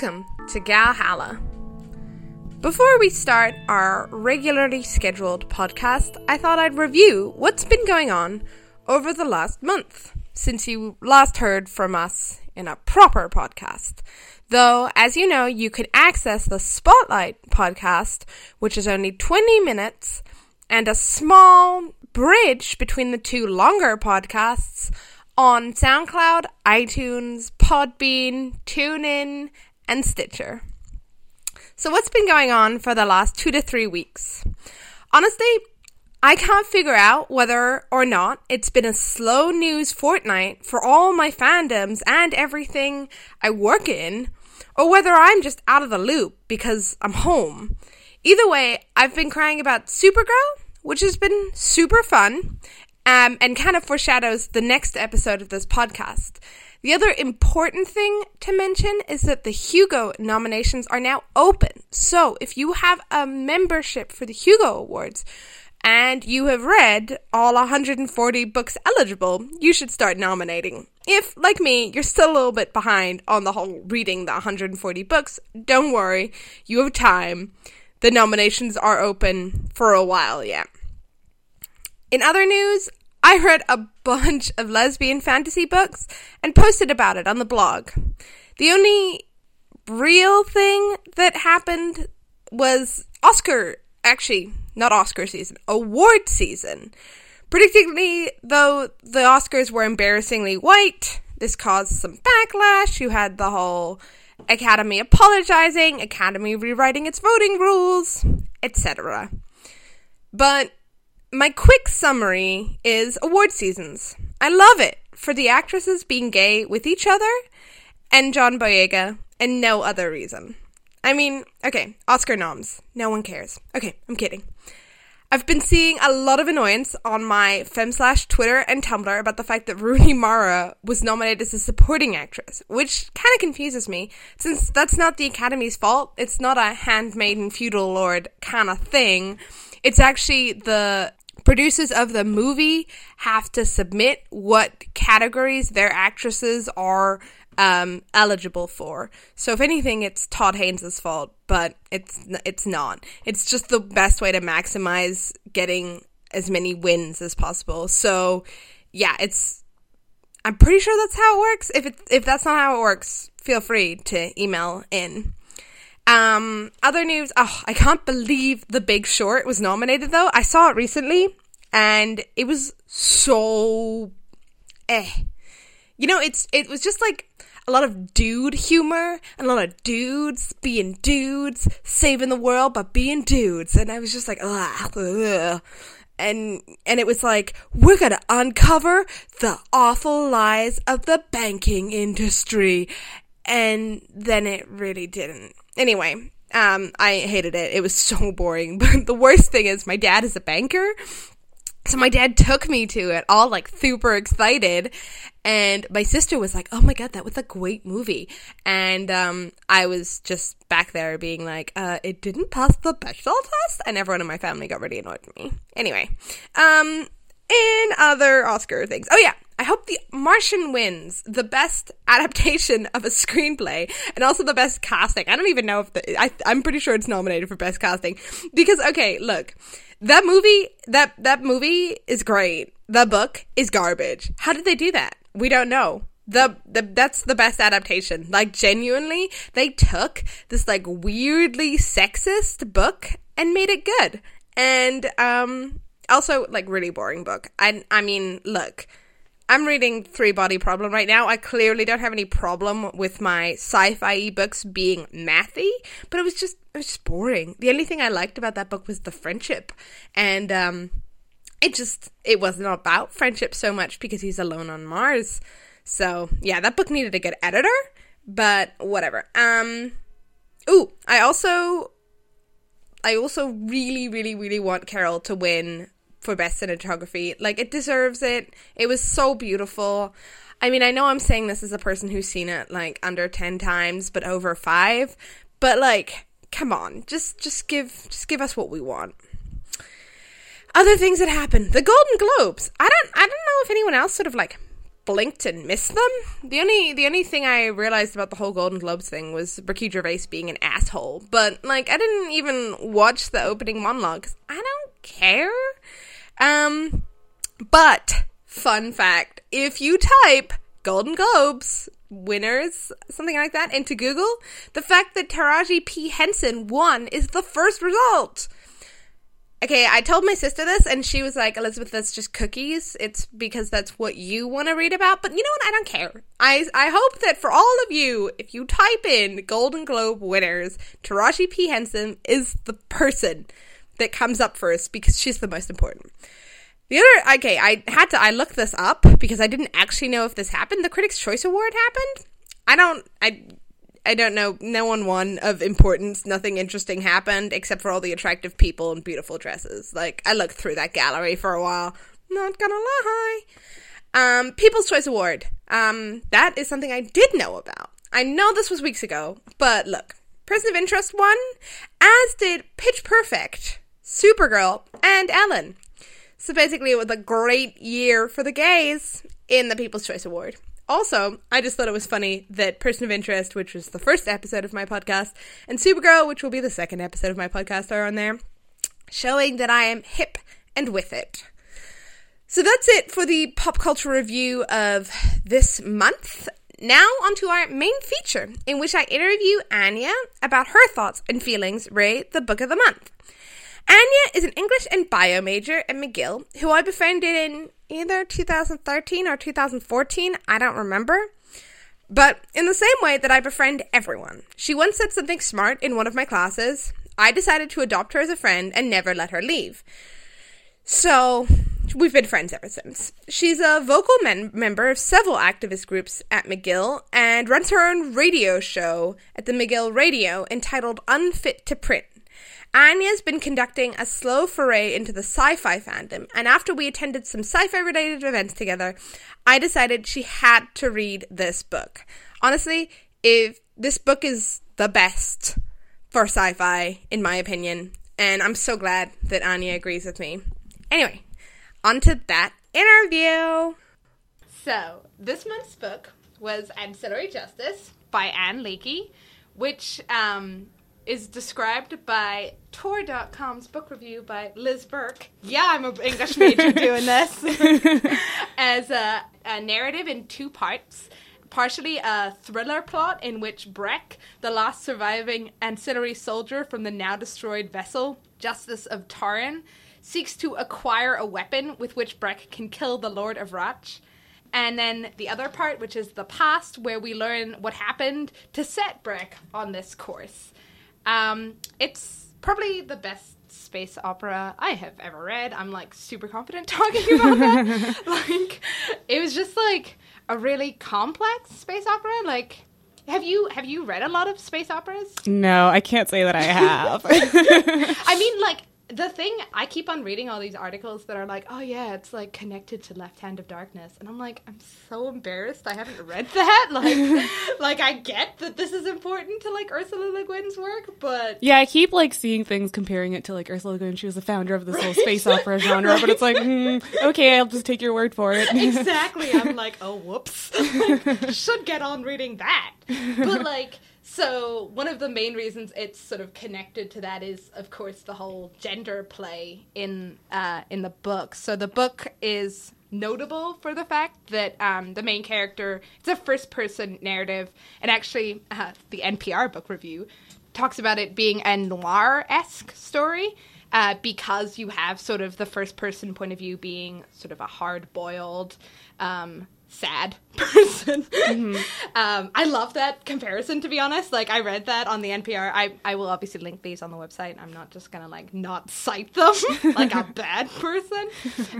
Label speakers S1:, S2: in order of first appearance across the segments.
S1: Welcome to Galhalla. Before we start our regularly scheduled podcast, I thought I'd review what's been going on over the last month since you last heard from us in a proper podcast. Though, as you know, you can access the Spotlight podcast, which is only 20 minutes, and a small bridge between the two longer podcasts on SoundCloud, iTunes, Podbean, TuneIn, and Stitcher. So, what's been going on for the last two to three weeks? Honestly, I can't figure out whether or not it's been a slow news fortnight for all my fandoms and everything I work in, or whether I'm just out of the loop because I'm home. Either way, I've been crying about Supergirl, which has been super fun, um, and kind of foreshadows the next episode of this podcast. The other important thing to mention is that the Hugo nominations are now open. So if you have a membership for the Hugo Awards and you have read all 140 books eligible, you should start nominating. If, like me, you're still a little bit behind on the whole reading the 140 books, don't worry, you have time. The nominations are open for a while yet. In other news, I read a bunch of lesbian fantasy books and posted about it on the blog. The only real thing that happened was Oscar, actually, not Oscar season, award season. Predictably, though the Oscars were embarrassingly white, this caused some backlash. You had the whole Academy apologizing, Academy rewriting its voting rules, etc. But my quick summary is award seasons. I love it for the actresses being gay with each other and John Boyega and no other reason. I mean, okay, Oscar noms. No one cares. Okay, I'm kidding. I've been seeing a lot of annoyance on my fem slash Twitter and Tumblr about the fact that Rooney Mara was nominated as a supporting actress, which kind of confuses me, since that's not the Academy's fault. It's not a handmaiden feudal lord kind of thing. It's actually the producers of the movie have to submit what categories their actresses are um, eligible for. So if anything, it's Todd Haynes' fault, but it's it's not. It's just the best way to maximize getting as many wins as possible. So yeah, it's. I'm pretty sure that's how it works. If it if that's not how it works, feel free to email in. Um, other news. Oh, I can't believe The Big Short was nominated though. I saw it recently and it was so eh. You know, it's it was just like a lot of dude humor and a lot of dudes being dudes, saving the world by being dudes, and I was just like, ugh, ugh. and and it was like we're gonna uncover the awful lies of the banking industry, and then it really didn't. Anyway, um, I hated it. It was so boring. But the worst thing is, my dad is a banker. So my dad took me to it, all like super excited. And my sister was like, oh my God, that was a great movie. And um, I was just back there being like, uh, it didn't pass the Bechdel test. And everyone in my family got really annoyed with me. Anyway, um, in other Oscar things. Oh yeah, I hope The Martian wins the best adaptation of a screenplay and also the best casting. I don't even know if the, I, I'm pretty sure it's nominated for best casting because okay, look, that movie that that movie is great. The book is garbage. How did they do that? We don't know. The, the that's the best adaptation. Like genuinely, they took this like weirdly sexist book and made it good. And um also like really boring book. I I mean, look, I'm reading Three Body Problem right now. I clearly don't have any problem with my sci-fi ebooks being mathy, but it was just it was just boring. The only thing I liked about that book was the friendship, and um, it just it wasn't about friendship so much because he's alone on Mars. So yeah, that book needed a good editor, but whatever. Um, ooh, I also I also really, really, really want Carol to win for best cinematography. Like it deserves it. It was so beautiful. I mean, I know I'm saying this as a person who's seen it like under 10 times but over 5, but like come on. Just just give just give us what we want. Other things that happened. The Golden Globes. I don't I don't know if anyone else sort of like blinked and missed them. The only the only thing I realized about the whole Golden Globes thing was Ricky Gervais being an asshole. But like, I didn't even watch the opening monologue. I don't care. Um, but fun fact: if you type Golden Globes winners, something like that, into Google, the fact that Taraji P Henson won is the first result. Okay, I told my sister this, and she was like, "Elizabeth, that's just cookies. It's because that's what you want to read about." But you know what? I don't care. I I hope that for all of you, if you type in Golden Globe winners, Taraji P Henson is the person that comes up first because she's the most important. The other, okay, I had to, I looked this up because I didn't actually know if this happened. The Critics' Choice Award happened. I don't, I, I don't know. No one won of importance. Nothing interesting happened except for all the attractive people in beautiful dresses. Like, I looked through that gallery for a while. Not gonna lie. Um, People's Choice Award. Um, that is something I did know about. I know this was weeks ago, but look, Person of Interest won, as did Pitch Perfect, Supergirl, and Ellen. So basically, it was a great year for the gays in the People's Choice Award. Also, I just thought it was funny that Person of Interest, which was the first episode of my podcast, and Supergirl, which will be the second episode of my podcast, are on there, showing that I am hip and with it. So that's it for the pop culture review of this month. Now, onto our main feature, in which I interview Anya about her thoughts and feelings rate the book of the month. Anya is an English and bio major at McGill, who I befriended in either 2013 or 2014, I don't remember. But in the same way that I befriend everyone, she once said something smart in one of my classes. I decided to adopt her as a friend and never let her leave. So, we've been friends ever since. She's a vocal men- member of several activist groups at McGill and runs her own radio show at the McGill Radio entitled Unfit to Print. Anya's been conducting a slow foray into the sci fi fandom, and after we attended some sci fi related events together, I decided she had to read this book. Honestly, if this book is the best for sci fi, in my opinion, and I'm so glad that Anya agrees with me. Anyway, on to that interview. So, this month's book was Ancillary Justice by Ann Leckie, which um, is described by Tor.com's book review by Liz Bourke. Yeah, I'm an English major doing this. as a, a narrative in two parts. Partially a thriller plot in which Breq, the last surviving ancillary soldier from the now destroyed vessel, Justice of Toren, seeks to acquire a weapon with which Breq can kill the Lord of Radch. And then the other part, which is the past, where we learn what happened to set Breq on this course. Um, it's probably the best space opera I have ever read. I'm like super confident talking about that. like, it was just like a really complex space opera. Like, have you have you read a lot of space operas?
S2: No, I can't say that I have.
S1: I mean, like the thing I keep on reading all these articles that are like, oh yeah, it's like connected to Left Hand of Darkness, and I'm like, I'm so embarrassed I haven't read that. Like, like I get that this is important to like Ursula Le Guin's work, but
S2: yeah, I keep like seeing things comparing it to like Ursula Le Guin. She was the founder of this whole space opera genre,
S1: Right.
S2: but it's like, hmm, okay, I'll just take your word for it.
S1: exactly. I'm like, oh whoops, Like, should get on reading that. But like, so one of the main reasons it's sort of connected to that is, of course, the whole gender play in uh, in the book. So the book is notable for the fact that um, the main character it's a first person narrative, and actually, uh, the NPR book review talks about it being a noir esque story uh, because you have sort of the first person point of view being sort of a hard boiled, um, sad person. um, I love that comparison, to be honest. Like, I read that on the NPR. I, I will obviously link these on the website. I'm not just gonna, like, not cite them like a bad person.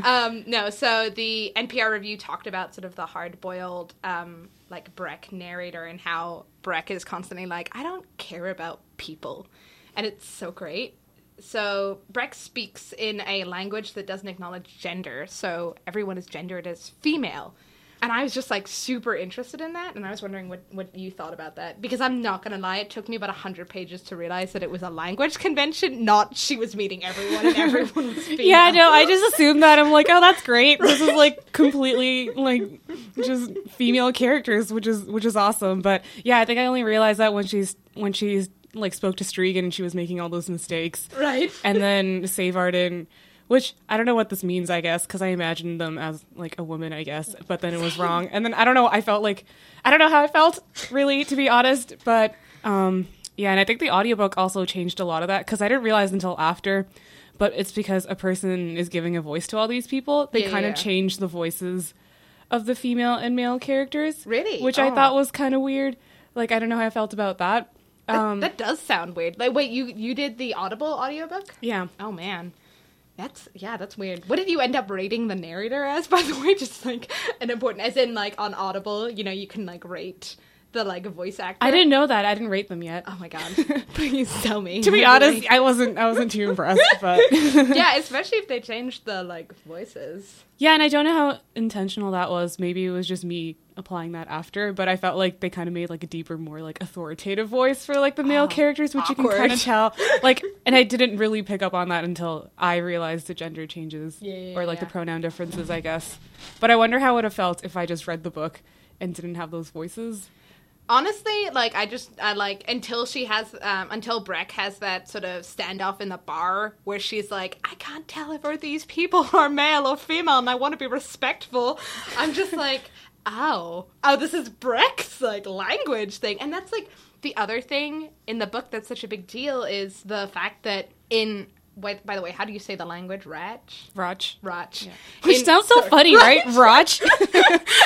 S1: Um, no, so the NPR review talked about sort of the hard boiled, um, like, Breq narrator and how Breq is constantly like, I don't care about people. And it's so great. So Breck speaks in a language that doesn't acknowledge gender, so everyone is gendered as female. And I was just like super interested in that, and I was wondering what, what you thought about that. Because I'm not gonna lie, it took me about 100 pages to realize that it was a language convention, not she was meeting everyone and everyone was female.
S2: Yeah, no, I just assumed that. I'm like, oh, that's great. This is like completely like just female characters, which is which is awesome. But yeah, I think I only realized that when she's when she's like spoke to Strigan and she was making all those mistakes,
S1: Right.
S2: and then Seivarden, which I don't know what this means. I guess because I imagined them as like a woman, I guess, but then it was wrong. And then I don't know. I felt like I don't know how I felt really, to be honest. But um, yeah, and I think the audiobook also changed a lot of that because I didn't realize until after. But it's because a person is giving a voice to all these people. They
S1: Yeah,
S2: kind
S1: yeah.
S2: of change the voices of the female and male characters.
S1: Really?
S2: Which I
S1: Oh.
S2: thought was kind of weird. Like I don't know how I felt about that. Um,
S1: that does sound weird. Like, wait, you you did the Audible audiobook?
S2: yeah.
S1: Oh man. That's yeah, that's weird. What did you end up rating the narrator as, by the way? Just like an important as in like on Audible, you know, you can like rate the like voice actor.
S2: I didn't know that. I didn't rate them yet.
S1: Oh my god. Please tell me.
S2: to be honest, I wasn't. I wasn't too impressed. But
S1: yeah, especially if they changed the like voices.
S2: yeah, and I don't know how intentional that was. Maybe it was just me applying that after. But I felt like they kind of made like a deeper, more like authoritative voice for like the male
S1: Oh,
S2: characters, which you can kind of tell. Like, and I didn't really pick up on that until I realized the gender changes
S1: Yeah, yeah,
S2: or like
S1: yeah.
S2: the pronoun differences, I guess. But I wonder how it would have felt if I just read the book and didn't have those voices.
S1: Honestly, like I just I like until she has um until Breq has that sort of standoff in the bar where she's like, I can't tell if these people are male or female and I want to be respectful. I'm just like, oh. Oh, this is Breq's like language thing. And that's like the other thing in the book that's such a big deal is the fact that in wait, by the way, how do you say the language? Radch?
S2: Rach.
S1: Radch.
S2: Which
S1: In-
S2: sounds so
S1: sorry.
S2: funny, right? Rach.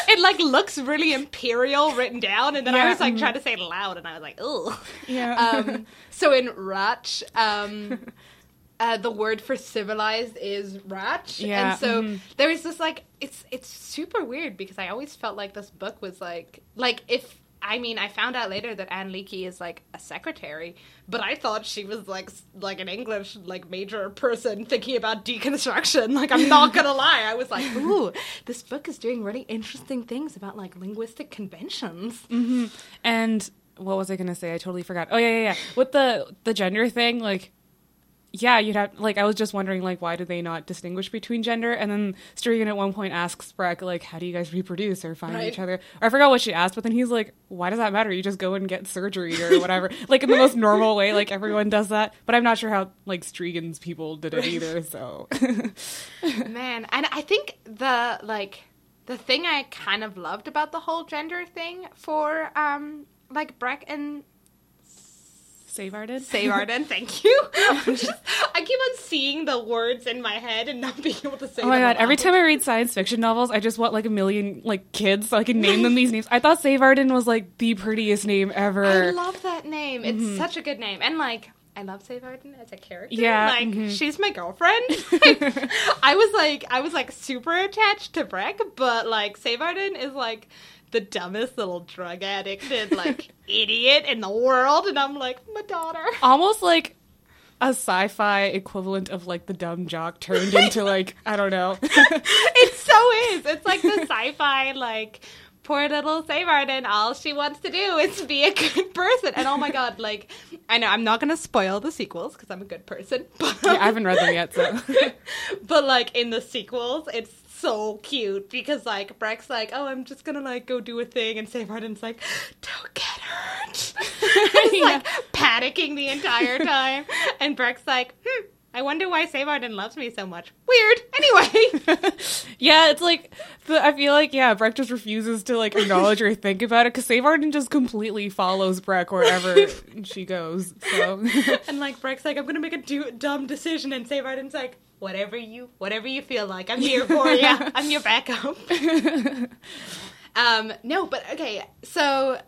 S1: it like looks really imperial written down, and then I was like
S2: mhm.
S1: trying to say it loud, and I was like, ugh.
S2: Yeah.
S1: Um, so in Radch, um, uh, the word for civilized is Radch,
S2: Yeah,
S1: and so
S2: mhm.
S1: there is this like it's it's super weird because I always felt like this book was like like if. I mean, I found out later that Ann Leckie is like a secretary, but I thought she was like like an English like major person thinking about deconstruction. Like, I'm not gonna lie, I was like, ooh, this book is doing really interesting things about like linguistic conventions.
S2: And what was I gonna say? I totally forgot. Oh yeah, yeah, yeah. With the the gender thing, like, yeah, you'd have like I was just wondering like why do they not distinguish between gender? And then Strigan at one point asks Breq like, how do you guys reproduce or find
S1: Right.
S2: each other? Or I forgot what she asked, but then he's like, why does that matter? You just go and get surgery or whatever, like in the most normal way, like everyone does that. But I'm not sure how like Strigan's people did it either. So
S1: Man, and I think the like the thing I kind of loved about the whole gender thing for um like Breq and
S2: Save Arden.
S1: Seivarden, thank you. Just, I keep on seeing the words in my head and not being able to say
S2: Oh my god! Every time I read science fiction novels, I just want like a million like kids so I can name them these names. I thought Seivarden was like the prettiest name ever.
S1: I love that name. It's such a good name. And like I love Seivarden as a character.
S2: Yeah,
S1: Like
S2: mhm.
S1: she's my girlfriend. I was like I was like super attached to Breq, but like Seivarden is like the dumbest little drug addicted like idiot in the world and I'm like, my daughter.
S2: Almost like a sci-fi equivalent of like the dumb jock turned into like I don't know.
S1: it so is. It's like the sci-fi like poor little Seivarden. All she wants to do is be a good person. And oh my god, like I know I'm not gonna spoil the sequels because I'm a good person, but
S2: yeah, I haven't read them yet, so
S1: but like in the sequels, it's so cute because like Breq's like, oh, I'm just gonna like go do a thing, and Seivarden's like, don't get hurt. He's like panicking the entire time, and Breq's like, hmm. I wonder why Seivarden loves me so much. Weird. Anyway,
S2: yeah, it's like the, I feel like yeah, Breq just refuses to like acknowledge or think about it because Seivarden just completely follows Breq wherever she goes. So
S1: and like Breq's like, I'm gonna make a do- dumb decision, and Seivarden's like, whatever you, whatever you feel like, I'm here for you. I'm your backup. um, no, but okay, so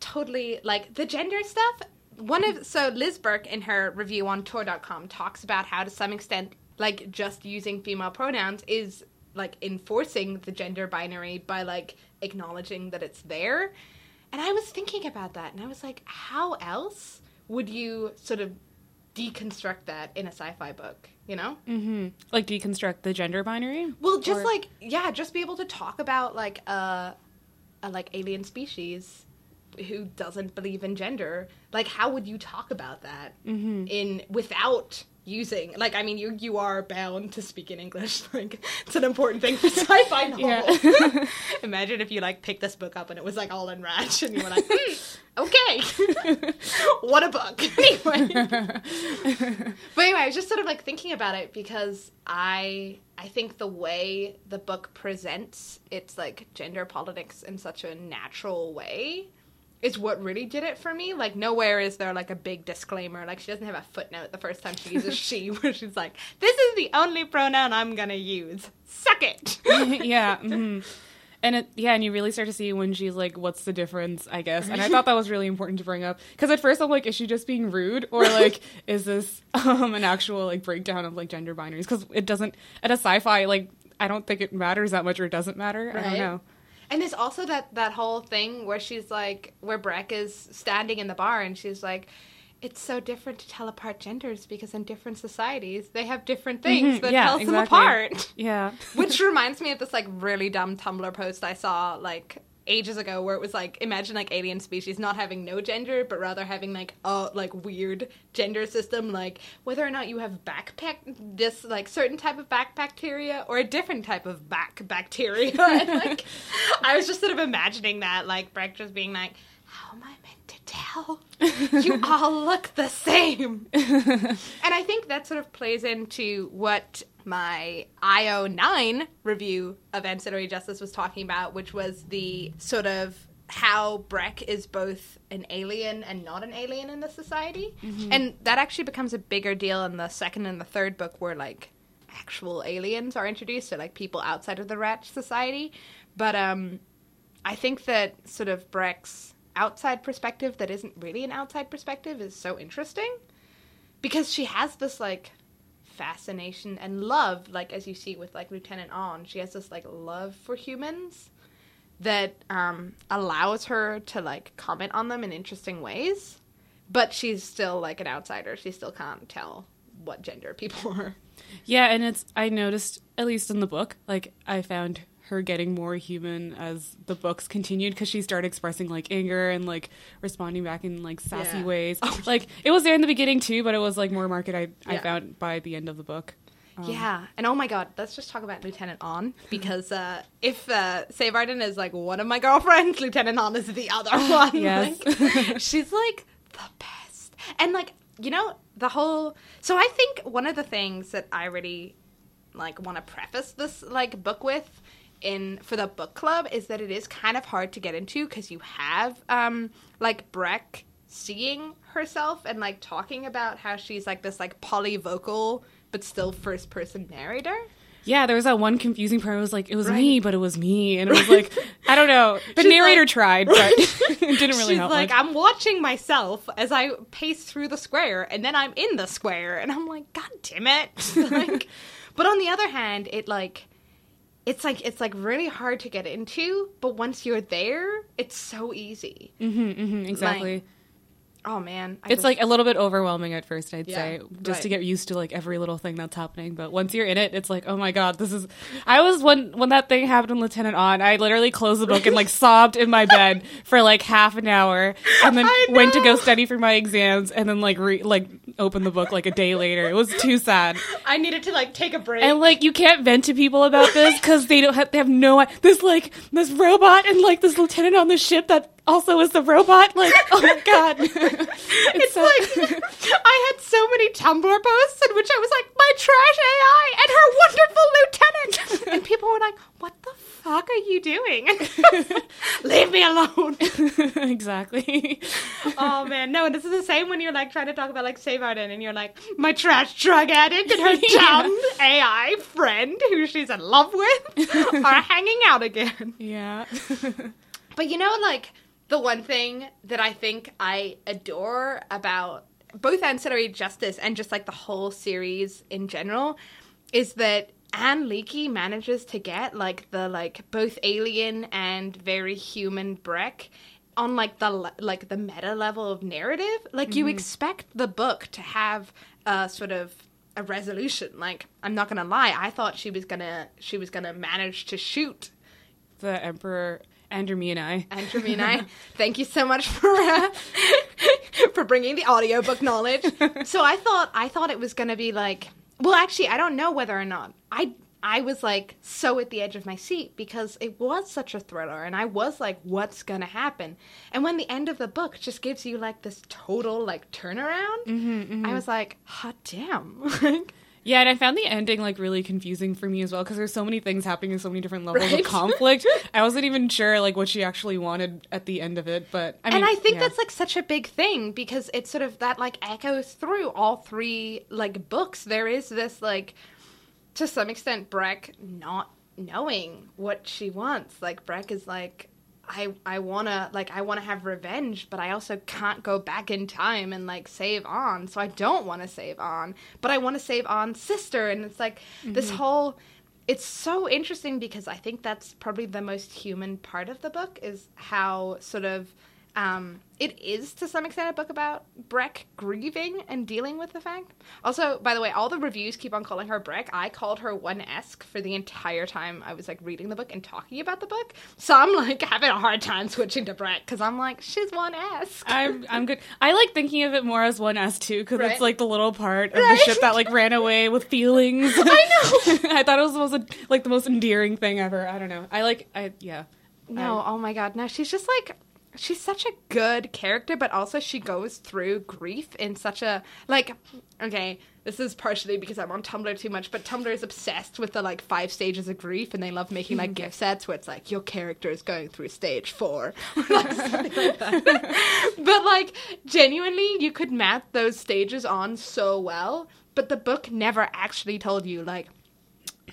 S1: totally like the gender stuff. One of so Liz Bourke in her review on Tor.com talks about how to some extent like just using female pronouns is like enforcing the gender binary by like acknowledging that it's there. And I was thinking about that and I was like, how else would you sort of deconstruct that in a sci-fi book, you know?
S2: hmm like deconstruct the gender binary.
S1: Well, just
S2: Or-
S1: like yeah, just be able to talk about like a, a like alien species who doesn't believe in gender. Like, how would you talk about that
S2: Mhm.
S1: in without using like I mean you you are bound to speak in English like it's an important thing for sci-fi novel.
S2: Yeah.
S1: Imagine if you like picked this book up and it was like all in Radch and you were like, hmm, okay, what a book. Anyway, but anyway, I was just sort of like thinking about it because I I think the way the book presents its like gender politics in such a natural way is what really did it for me. Like nowhere is there like a big disclaimer. Like she doesn't have a footnote the first time she uses she, where she's like, "This is the only pronoun I'm gonna use. Suck it."
S2: yeah. mhm. And it, yeah, and you really start to see when she's like, "What's the difference?" I guess, and I thought that was really important to bring up because at first I'm like, "Is she just being rude, or like, is this um, an actual like breakdown of like gender binaries?" Because it doesn't at a sci-fi like I don't think it matters that much or it doesn't matter. I don't know.
S1: And there's also that that whole thing where she's like, where Breck is standing in the bar and she's like, "It's so different to tell apart genders because in different societies they have different things
S2: Mhm,
S1: that
S2: yeah,
S1: tells them apart."
S2: Yeah.
S1: Which reminds me of this like really dumb Tumblr post I saw like ages ago where it was like imagine like alien species not having no gender but rather having like a like weird gender system like whether or not you have backpack this like certain type of back bacteria or a different type of back bacteria. And like I was just sort of imagining that like Breq just being like how am I meant to tell? You all look the same. And I think that sort of plays into what my IO9 review of Ancillary Justice was talking about, which was the sort of how Breq is both an alien and not an alien in the society. And that actually becomes a bigger deal in the second and the third book where like actual aliens are introduced, so like people outside of the Rat Society. But um I think that sort of Breq's outside perspective that isn't really an outside perspective is so interesting because she has this like fascination and love like as you see with like lieutenant Awn she has this like love for humans that um allows her to like comment on them in interesting ways but she's still like an outsider. She still can't tell what gender people are.
S2: Yeah, and it's I noticed at least in the book, like I found her getting more human as the books continued because she started expressing like anger and like responding back in like sassy
S1: Yeah.
S2: ways. Like it was there in the beginning too, but it was like more market I I
S1: Yeah.
S2: found by the end of the book. Um,
S1: yeah, and oh my god, let's just talk about Lieutenant Awn because uh, if uh, Seivarden is like one of my girlfriends, Lieutenant Awn is the other one.
S2: Yes.
S1: Like, she's like the best, and like you know the whole. So I think one of the things that I really like want to preface this like book with in for the book club is that it is kind of hard to get into because you have um like Breq seeing herself and like talking about how she's like this like polyvocal but still first person narrator.
S2: Yeah, there was that one confusing part. It was like it was
S1: Right.
S2: me, but it was me, and it was like I don't know. The
S1: She's
S2: narrator
S1: like-
S2: tried, but it didn't really
S1: She's
S2: help.
S1: like,
S2: much.
S1: I'm watching myself as I pace through the square, and then I'm in the square, and I'm like, God damn it! like, but on the other hand, it like, it's like it's like really hard to get into, but once you're there, it's so easy.
S2: Mhm, mhm, exactly.
S1: Oh man, I
S2: it's
S1: just-
S2: like a little bit overwhelming at first, I'd
S1: Yeah,
S2: say, just to get used to like every little thing that's happening. But once you're in it, it's like, oh my god, this is. I was when when that thing happened in Lieutenant Awn, I literally closed the book and like sobbed in my bed for like half an hour, and then went to go study for my exams, and then like re- like opened the book like a day later. It was too sad,
S1: I needed to like take a break.
S2: and like you can't vent to people about this because they don't have they have no this like this robot and like this lieutenant on the ship that also is the robot. Like, oh my god,
S1: it's
S2: so-
S1: like I had so many Tumblr posts in which I was like, my trash AI and her wonderful lieutenant, and people were like, "What the fuck are you doing? Leave me alone."
S2: exactly.
S1: oh man, no, this is the same when you're like trying to talk about like Seivarden, and you're like, my trash drug addict and her dumb AI friend who she's in love with are hanging out again.
S2: Yeah.
S1: But you know, like the one thing that I think I adore about both Ancillary Justice and just like the whole series in general is that Ann Leckie manages to get like the like both alien and very human Breq on like the like the meta level of narrative. Like you mm-hmm. expect the book to have a sort of a resolution. Like I'm not gonna lie, I thought she was gonna she was gonna manage to shoot
S2: the Emperor Andrew me and I.
S1: Andrew and I, thank you so much for uh, for bringing the audiobook knowledge. so I thought I thought it was going to be like well actually I don't know whether or not. I I was like so at the edge of my seat because it was such a thriller and I was like what's going to happen. And when the end of the book just gives you like this total like turnaround,
S2: Mm-hmm,
S1: I was like hot damn. Like,
S2: Yeah, and I found the ending like really confusing for me as well because there's so many things happening in so many different levels
S1: Right.
S2: of conflict. I wasn't even sure like what she actually wanted at the end of it, but I mean,
S1: and I think
S2: yeah.
S1: that's like such a big thing because it's sort of that like echoes through all three like books. There is this like to some extent Breq not knowing what she wants. Like Breq is like I I want to like I want to have revenge, but I also can't go back in time and like save Awn. So I don't want to save Awn, but I want to save Awn's sister and it's like this mm-hmm. whole it's so interesting because I think that's probably the most human part of the book is how sort of um, it is to some extent a book about Breq grieving and dealing with the fact. Also, by the way, all the reviews keep on calling her Breq. I called her One Esk for the entire time I was like reading the book and talking about the book. So I'm like having a hard time switching to Breq because I'm like she's One Esk.
S2: I'm I'm good. I like thinking of it more as One Esk too because
S1: Right.
S2: it's like the little part of
S1: Right.
S2: the ship that like ran away with feelings.
S1: I know.
S2: I thought it was the most like the most endearing thing ever. I don't know. I like I yeah.
S1: No, oh my god, no, she's just like she's such a good character, but also she goes through grief in such a like okay, this is partially because I'm on Tumblr too much, but Tumblr is obsessed with the like five stages of grief and they love making like mm-hmm. gift sets where it's like your character is going through stage four. Like, something like that. but like genuinely you could map those stages on so well, but the book never actually told you like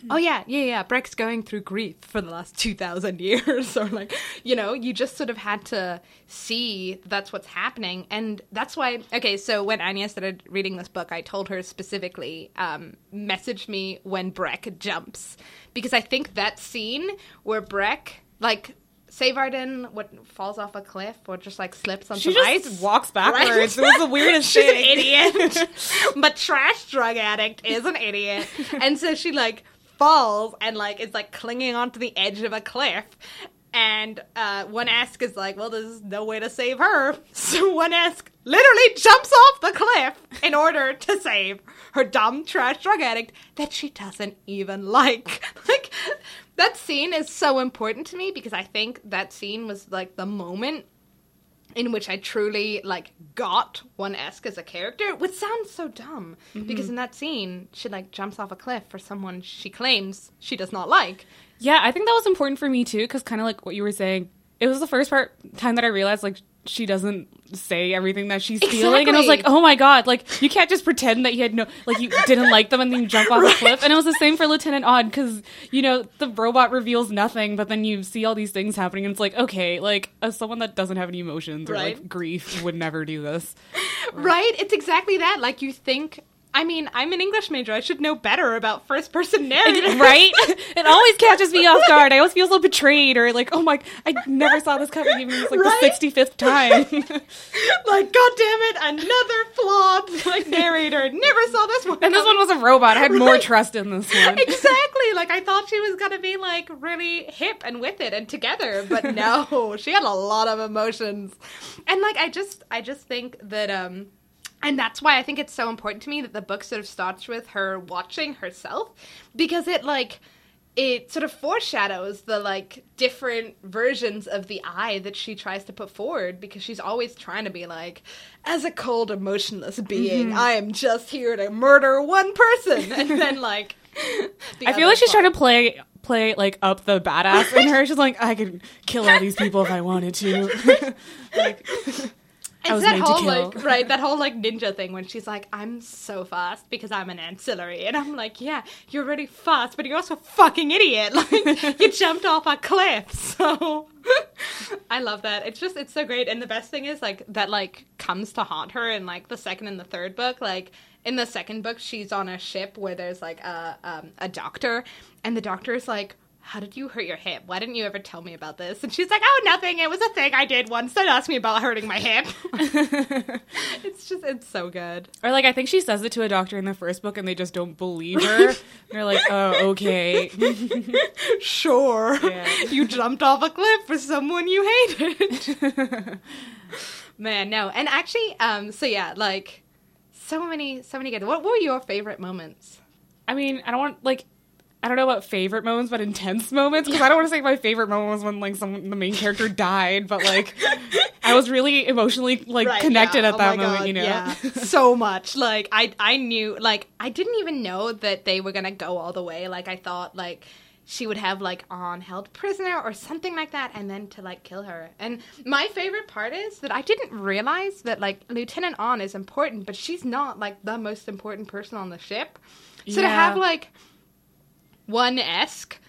S1: oh yeah yeah yeah breq's going through grief for the last 2000 years or like you know you just sort of had to see that's what's happening and that's why okay so when anya started reading this book i told her specifically um, message me when breq jumps because i think that scene where breq like Seivarden what falls off a cliff or just like slips on
S2: She
S1: some
S2: just
S1: ice.
S2: walks backwards.
S1: Right?
S2: It was the weirdest shit.
S1: She's an idiot. but trash drug addict is an idiot. And so she like falls and like is like clinging onto the edge of a cliff. And uh, One Esk is like, well, there's no way to save her. So One Esk literally jumps off the cliff in order to save her dumb trash drug addict that she doesn't even like. Like that scene is so important to me because I think that scene was like the moment in which I truly like got One Esk as a character, which sounds so dumb mm-hmm. because in that scene she like jumps off a cliff for someone she claims she does not like.
S2: Yeah, I think that was important for me too, because kind of like what you were saying, it was the first part time that I realized like she doesn't say everything that she's feeling, and I was like, oh my god, like you can't just pretend that you had no, like you didn't like them, and then you jump off a cliff. And it was the same for Lieutenant Odd, because you know the robot reveals nothing, but then you see all these things happening, and it's like, okay, like as someone that doesn't have any emotions or like grief would never do this.
S1: Right? It's exactly that. Like you think. I mean, I'm an English major. I should know better about first person narrative.
S2: right? It always catches me off guard. I always feel so betrayed, or like, oh my, I never saw this coming. Even it's like
S1: Right?
S2: the sixty fifth time.
S1: like, god damn it, another flawed like narrator. Never saw this one.
S2: and this one was a robot. I had more
S1: Right.
S2: trust in this one.
S1: exactly. Like I thought she was gonna be like really hip and with it and together, but no, she had a lot of emotions. And like I just I just think that um and that's why I think it's so important to me that the book sort of starts with her watching herself because it like it sort of foreshadows the like different versions of the I that she tries to put forward because she's always trying to be like as a cold emotionless being mm-hmm. I am just here to murder one person and then like the
S2: I feel like she's
S1: part.
S2: trying to play play like up the badass in her. She's like, I could kill all these people if I wanted to. like,
S1: It's that whole like right, that whole like ninja thing when she's like, "I'm so fast because I'm an ancillary," and I'm like, "Yeah, you're really fast, but you're also a fucking idiot. Like you jumped off a cliff." So I love that. It's just it's so great, and the best thing is like that like comes to haunt her in like the second and the third book. Like in the second book, she's on a ship where there's like a um, a doctor, and the doctor is like. How did you hurt your hip? Why didn't you ever tell me about this? And she's like, "Oh, nothing. It was a thing I did once. Don't ask me about hurting my hip." it's just, it's so good.
S2: or like, I think she says it to a doctor in the first book, and they just don't believe her. They're like, oh, okay.
S1: Sure,
S2: Yeah.
S1: you jumped off a cliff for someone you hated. Man, no. And actually, um, so yeah, like so many, so many good. What were your favorite moments?
S2: I mean, I don't want like I don't know about favorite moments, but intense moments. Because I don't want to say my favorite moment was when like some the main character died, but like I was really emotionally like
S1: Right,
S2: connected
S1: yeah.
S2: at
S1: Oh
S2: that moment.
S1: God,
S2: you know,
S1: yeah. so much. Like I, I knew. Like I didn't even know that they were gonna go all the way. Like I thought like she would have like Awn held prisoner or something like that, and then to like kill her. And my favorite part is that I didn't realize that like Lieutenant Awn is important, but she's not like the most important person on the ship. So to have like One Esk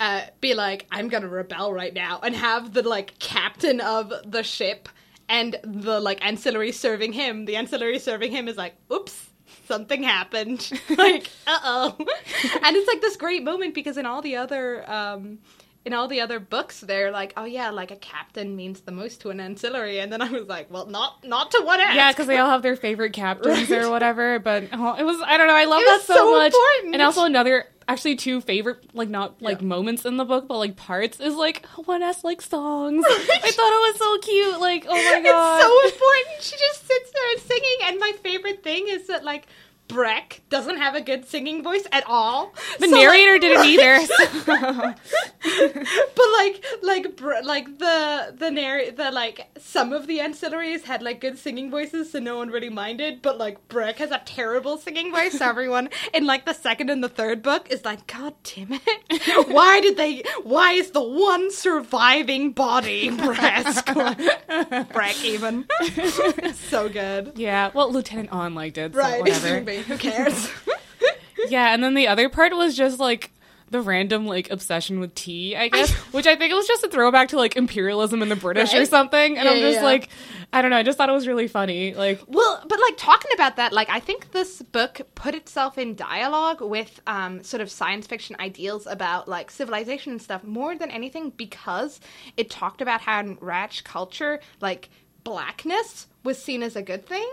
S1: uh, be like, I'm gonna rebel right now, and have the like captain of the ship and the like ancillary serving him. The ancillary serving him is like, oops, something happened. like, uh oh. and it's like this great moment because in all the other um in all the other books they're like, oh yeah, like a captain means the most to an ancillary, and then I was like, well, not not to One Esk.
S2: yeah, because they all have their favorite captains or whatever. But oh, it was I don't know. I love that so,
S1: so
S2: much.
S1: important.
S2: And also another. Actually, two favorite like not like
S1: Yeah.
S2: moments in the book, but like parts is like One Esk like songs. I thought it was so cute. Like oh my god,
S1: It's so important. She just sits there and singing, and my favorite thing is that like Breq doesn't have a good singing voice at all.
S2: the
S1: So,
S2: narrator
S1: like,
S2: didn't either.
S1: but like like like the the narr the like some of the ancillaries had like good singing voices, so no one really minded. But like Breq has a terrible singing voice, so everyone in like the second and the third book is like, God damn it! Why did they? Why is the one surviving body Breq? Breq even so good.
S2: yeah, well, Lieutenant Awn liked it, so
S1: Right,
S2: whatever.
S1: Who cares?
S2: Yeah, and then the other part was just like the random like obsession with tea, I guess, which I think it was just a throwback to like imperialism and the British or something. And
S1: Yeah,
S2: I'm just
S1: yeah.
S2: like, I don't know, I just thought it was really funny. Like,
S1: Well, but like talking about that, like I think this book put itself in dialogue with um, sort of science fiction ideals about like civilization and stuff more than anything because it talked about how in Radch culture, like blackness was seen as a good thing.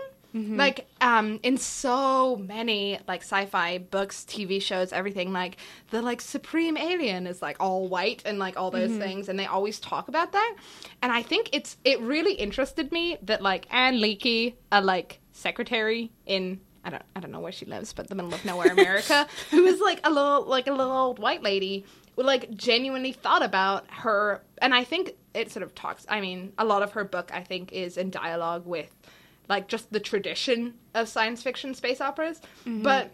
S1: Like um, in so many like sci-fi books, TV shows, everything like the like supreme alien is like all white and like all those things, and they always talk about that. And I think it's it really interested me that like Ann Leckie, a like secretary in I don't I don't know where she lives, but the middle of nowhere America, who is like a little like a little old white lady, like genuinely thought about her, and I think it sort of talks. I mean, a lot of her book I think is in dialogue with like just the tradition of science fiction space operas, but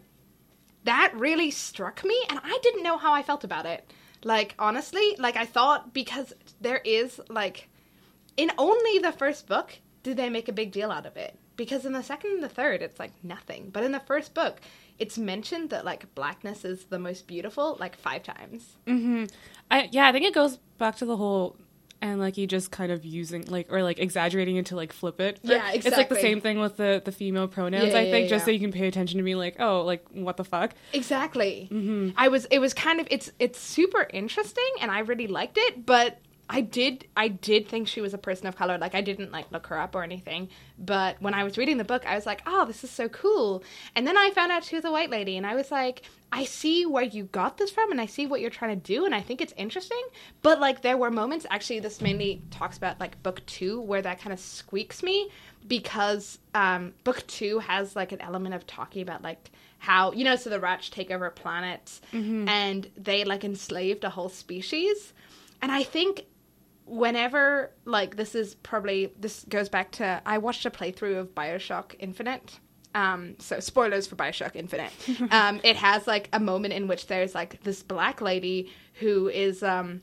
S1: that really struck me and I didn't know how I felt about it. Like honestly, like I thought because there is like in only the first book did they make a big deal out of it. Because in the second and the third it's like nothing. But in the first book, it's mentioned that like blackness is the most beautiful like 5 times. Hmm.
S2: I yeah, I think it goes back to the whole and like you just kind of using like or like exaggerating it to like flip it.
S1: Yeah, exactly.
S2: It's like the same thing with the the female pronouns.
S1: Yeah,
S2: I
S1: yeah,
S2: think
S1: yeah,
S2: just so you can pay attention to me, like, oh, like what the fuck.
S1: Exactly. Mm-hmm. I was. It was kind of. It's. It's super interesting, and I really liked it. But I did. I did think she was a person of color. Like I didn't like look her up or anything. But when I was reading the book, I was like, oh, this is so cool. And then I found out she was a white lady, and I was like, I see where you got this from, and I see what you're trying to do, and I think it's interesting. But like, there were moments. Actually, this mainly talks about like book two, where that kind of squeaks me because um, book two has like an element of talking about like how you know so the rats take over planets and they like enslaved a whole species and i think whenever like this is probably this goes back to i watched a playthrough of bioshock infinite. Um, so spoilers for bioshock infinite. Um, it has like a moment in which there's like this black lady who is um,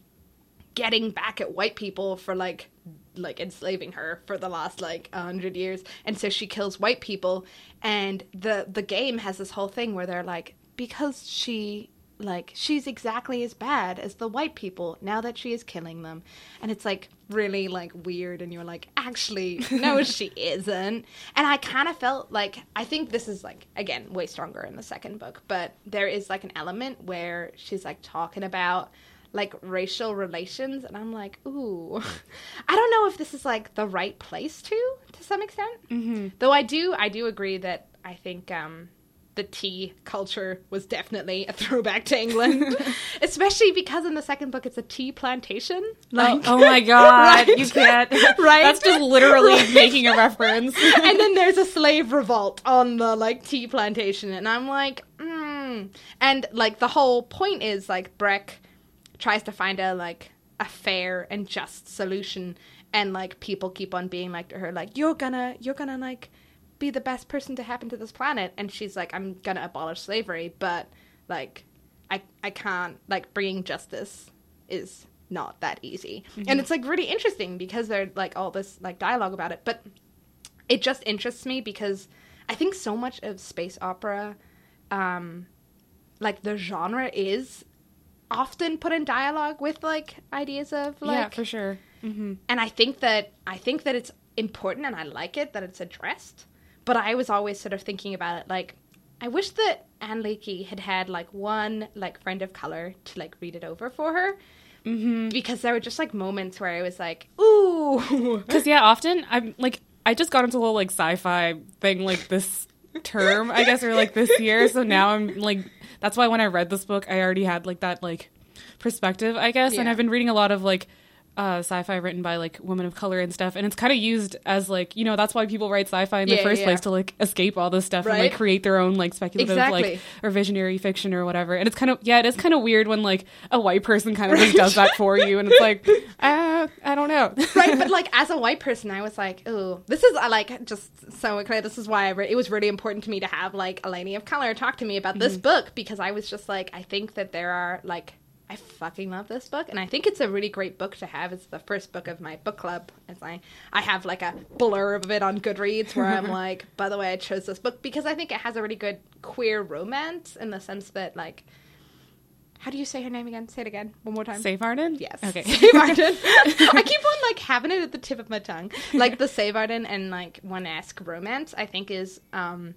S1: getting back at white people for like like enslaving her for the last like a hundred years. And so she kills white people. And the the game has this whole thing where they're like because she like she's exactly as bad as the white people now that she is killing them. And it's like really like weird. And you're like actually no she isn't. And i kind of felt like i think this is like again way stronger in the second book. But there is like an element where she's like talking about like racial relations. And i'm like ooh. I don't know if this is like the right place to to some extent. Mm-hmm. though i do i do agree that i think um the tea culture was definitely a throwback to England, especially because in the second book it's a tea plantation.
S2: oh, oh my god,
S1: Right.
S2: you can't.
S1: Right.
S2: That's just literally making a reference.
S1: and then there's a slave revolt on the like tea plantation, and I'm like, mm. and like the whole point is like Breck tries to find a like a fair and just solution, and like people keep on being like to her, like you're gonna you're gonna like be the best person to happen to this planet, and she's like, I'm gonna abolish slavery, but like I I can't like bringing justice is not that easy, and it's like really interesting because they're like all this like dialogue about it, but it just interests me because I think so much of space opera, um, like the genre is often put in dialogue with like ideas of like,
S2: yeah, for sure. hmm
S1: and I think that I think that it's important and I like it that it's addressed. But I was always sort of thinking about it like I wish that Ann Leckie had had like one like friend of color to like read it over for her. Mm-hmm. Because there were just like moments where I was like, "Ooh,
S2: Because yeah, often I'm like I just got into a little like sci-fi thing like this term, I guess, or like this year. So now I'm like that's why when I read this book, I already had like that like perspective, I guess. And I've been reading a lot of like uh, sci-fi written by like women of color and stuff, and it's kind of used as like you know that's why people write sci-fi in the
S1: Yeah,
S2: first
S1: yeah.
S2: place to like escape all this stuff and like create their own like speculative
S1: Exactly.
S2: like or visionary fiction or whatever. And it's kind of yeah, it is kind of weird when like a white person kind of just does that for you, and it's like uh, I don't know.
S1: right but like as a white person i was like oh this is I like just so clear this is why I re- it was really important to me to have like a lady of color talk to me about this book because i was just like i think that there are like i fucking love this book and i think it's a really great book to have it's the first book of my book club as i i have like a blurb of it on goodreads where i'm like by the way i chose this book because i think it has a really good queer romance in the sense that like how do you say her name again say it again one more time
S2: Save Arden?
S1: Yes.
S2: Okay.
S1: Save Arden. I keep on like having it at the tip of my tongue. Like the Seivarden and like One Esk romance, I think is um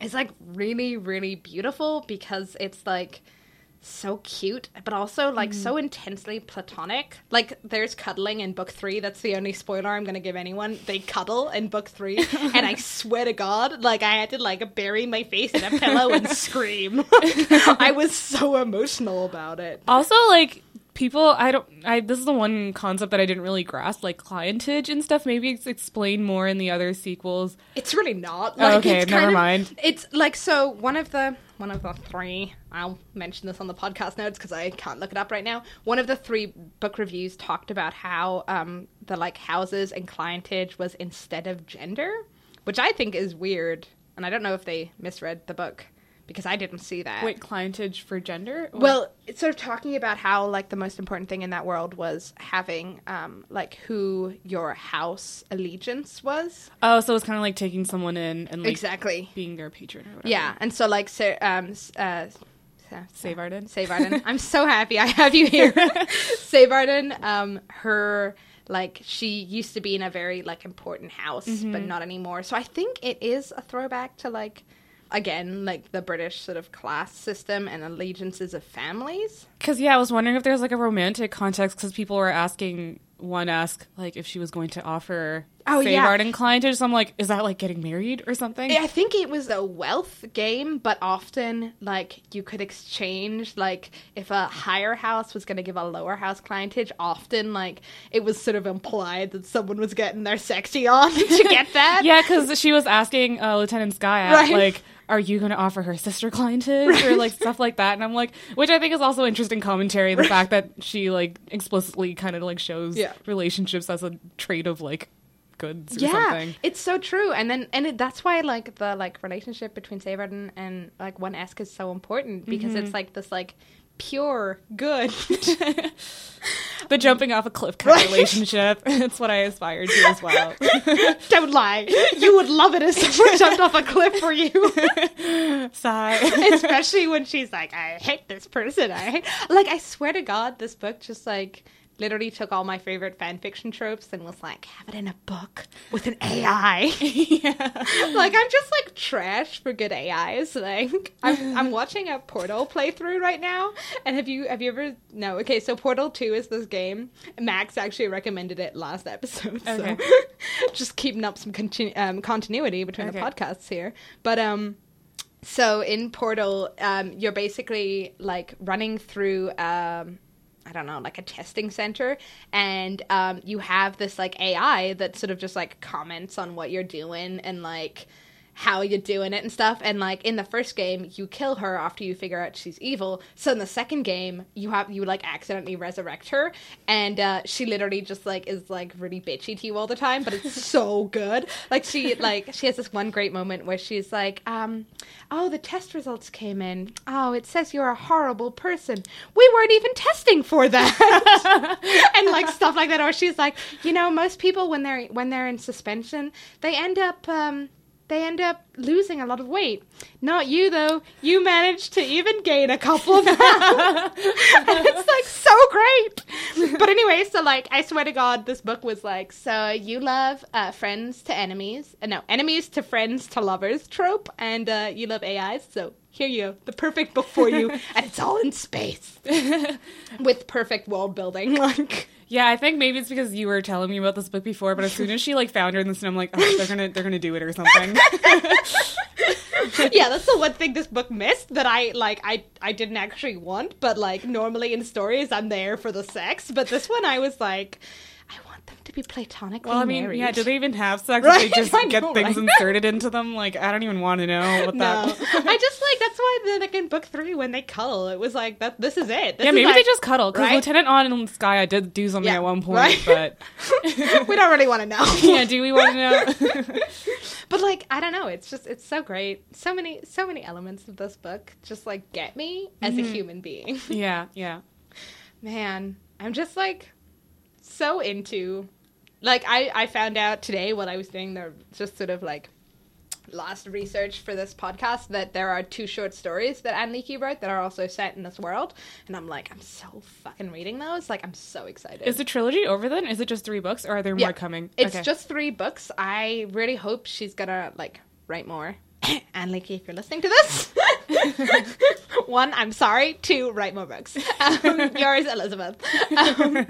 S1: is like really, really beautiful because it's like so cute, but also like so mm. intensely platonic. Like there's cuddling in book three. That's the only spoiler I'm gonna give anyone. They cuddle in book three, and I swear to God, like I had to like bury my face in a pillow and scream. I was so emotional about it.
S2: Also, like people, I don't. I this is the one concept that I didn't really grasp, like clientage and stuff. Maybe it's explained more in the other sequels.
S1: It's really not.
S2: Oh, okay,
S1: it's
S2: never
S1: of-
S2: mind.
S1: It's like so one of the one of the three. I'll mention this on the podcast notes because I can't look it up right now. One of the three book reviews talked about how um, the like houses and clientage was instead of gender, which I think is weird, and I don't know if they misread the book because I didn't see that.
S2: Wait, clientage for gender? Or-
S1: Well, it's sort of talking about how like the most important thing in that world was having um like who your house allegiance was.
S2: oh, so it's kind of like taking someone in and like
S1: exactly.
S2: being their patron or whatever.
S1: Yeah, and so like so, um uh Seivarden.
S2: Save Arden.
S1: I'm so happy I have you here. Seivarden, um her like she used to be in a very like important house
S2: Mm-hmm.
S1: but not anymore. So I think it is a throwback to like again like the British sort of class system and allegiances of families.
S2: Because yeah, I was wondering if there's like a romantic context because people were asking One Esk like if she was going to offer
S1: Oh,
S2: Save
S1: yeah.
S2: Arden clientage. So I'm like, is that like getting married or something?
S1: I think it was a wealth game, but often like you could exchange like if a higher house was going to give a lower house clientage, often like it was sort of implied that someone was getting their sexy on to get that.
S2: Yeah, because she was asking uh, Lieutenant Skaaiat,
S1: Right.
S2: like, are you going to offer her sister clientage or like stuff like that? And I'm like, which I think is also interesting commentary. The fact that she like explicitly kind of like shows
S1: Yeah.
S2: relationships as a trait of like goods or
S1: Yeah,
S2: something.
S1: it's so true, and then and it, that's why like the like relationship between Seivarden and like One Esk is so important because
S2: Mm-hmm.
S1: it's like this like pure good.
S2: The jumping off a cliff kind of relationship. it's what I aspire to as well.
S1: Don't lie, you would love it if someone jumped off a cliff for you.
S2: Sigh.
S1: especially when she's like, I hate this person. I hate. Like, I swear to God, this book just like literally took all my favorite fan fiction tropes and was like, have it in a book with an AI.
S2: yeah.
S1: like, I'm just like trash for good AIs. Like, I'm, I'm watching a Portal playthrough right now. And have you have you ever? No. Okay, so Portal Two is this game. Max actually recommended it last episode.
S2: Okay.
S1: So just keeping up some continu- um, continuity between the podcasts here. But um so in Portal, um, you're basically like running through. Um, I don't know, like a testing center, and um, you have this like AI that sort of just like comments on what you're doing and like how you're doing it and stuff. And like in the first game, you kill her after you figure out she's evil. So in the second game, you have you like accidentally resurrect her, and uh, she literally just like is like really bitchy to you all the time. But it's so good. Like she like she has this one great moment where she's like, um, "Oh, the test results came in. Oh, it says you're a horrible person. We weren't even testing for that." and like stuff like that. Or she's like, you know, most people when they're when they're in suspension, they end up. Um, they end up losing a lot of weight. Not you though. You managed to even gain a couple of pounds. it's like so great. But anyway, so like I swear to God, this book was like, so you love uh, friends to enemies, uh, no enemies to friends to lovers trope, and uh, you love AIs. So here you go, the perfect book for you, and it's all in space with perfect world building. Like
S2: Yeah, I think maybe it's because you were telling me about this book before, but as soon as she like found her in this, I'm like, oh, they're gonna they're gonna do it or something.
S1: yeah, that's the one thing this book missed that I like I I didn't actually want, but like normally in stories I'm there for the sex, but this one I was like to be platonically
S2: well, I mean,
S1: married.
S2: yeah, do they even have sex?
S1: Right?
S2: They just
S1: I
S2: get
S1: know,
S2: things
S1: right?
S2: inserted into them. Like, I don't even want to know what
S1: no,
S2: that.
S1: I just like that's why the, like in book three when they cuddle, it was like that. This is it. This
S2: yeah,
S1: is,
S2: maybe
S1: like-
S2: they just cuddle because
S1: right?
S2: Lieutenant Awn and Skaaiat I did do something
S1: Yeah,
S2: at one point, but
S1: we don't really want to know.
S2: yeah, do we want to know?
S1: but like I don't know. It's just it's so great. So many so many elements of this book just like get me as
S2: Mm-hmm.
S1: a human being.
S2: yeah, yeah.
S1: Man, I'm just like so into like I I found out today while I was doing the just sort of like last research for this podcast that there are two short stories that Ann Leckie wrote that are also set in this world and I'm like I'm so fucking reading those like I'm so excited.
S2: Is the trilogy over then? Is it just three books, or are there
S1: Yeah.
S2: more coming?
S1: It's
S2: Okay.
S1: just three books. I really hope she's gonna like write more. Ann Leckie, if you're listening to this, one, I'm sorry. Two, write more books. Um, yours, Elizabeth. Um,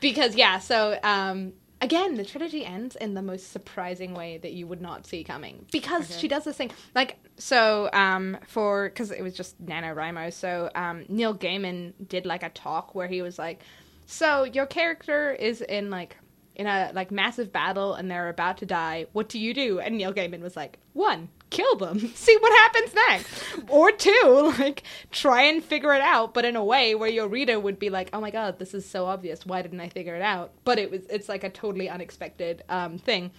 S1: because yeah, so um, again, the trilogy ends in the most surprising way that you would not see coming. Because
S2: Okay.
S1: she does this thing like so um, for because it was just NaNoWriMo. So um, Neil Gaiman did like a talk where he was like, "So your character is in like." In a like massive battle and they're about to die. What do you do? And Neil Gaiman was like, one, kill them. See what happens next. Or two, like try and figure it out, but in a way where your reader would be like, "Oh my god, this is so obvious. Why didn't I figure it out?" But it was it's like a totally unexpected um, thing.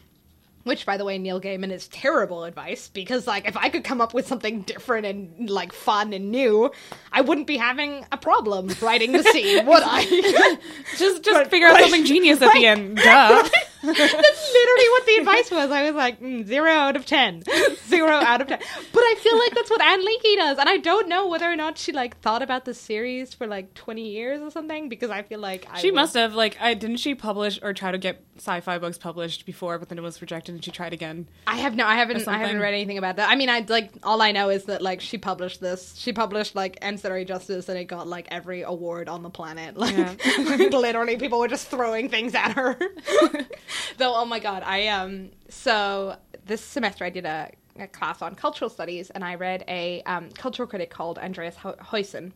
S1: Which, by the way, Neil Gaiman is terrible advice because, like, if I could come up with something different and like fun and new, I wouldn't be having a problem writing the scene, would I?
S2: just just
S1: But-
S2: figure out something genius at the end. Duh.
S1: That's literally what the advice was. I was like, mm, zero out of ten. Zero out of ten. But I feel like that's what Ann Leckie does. And I don't know whether or not she, like, thought about the series for, like, 20 years or something because I feel like I
S2: She
S1: would-
S2: must have like I didn't she publish or try to get sci-fi books published before, but then it was rejected and she tried again.
S1: I have no, I haven't, I haven't read anything about that. I mean, I like all I know is that like she published this. She published like Ancillary Justice, and it got like every award on the planet. Like,
S2: Yeah.
S1: like, literally, people were just throwing things at her. Though, oh my god, I um, so this semester I did a, a class on cultural studies, and I read a um, cultural critic called Andreas Huyssen.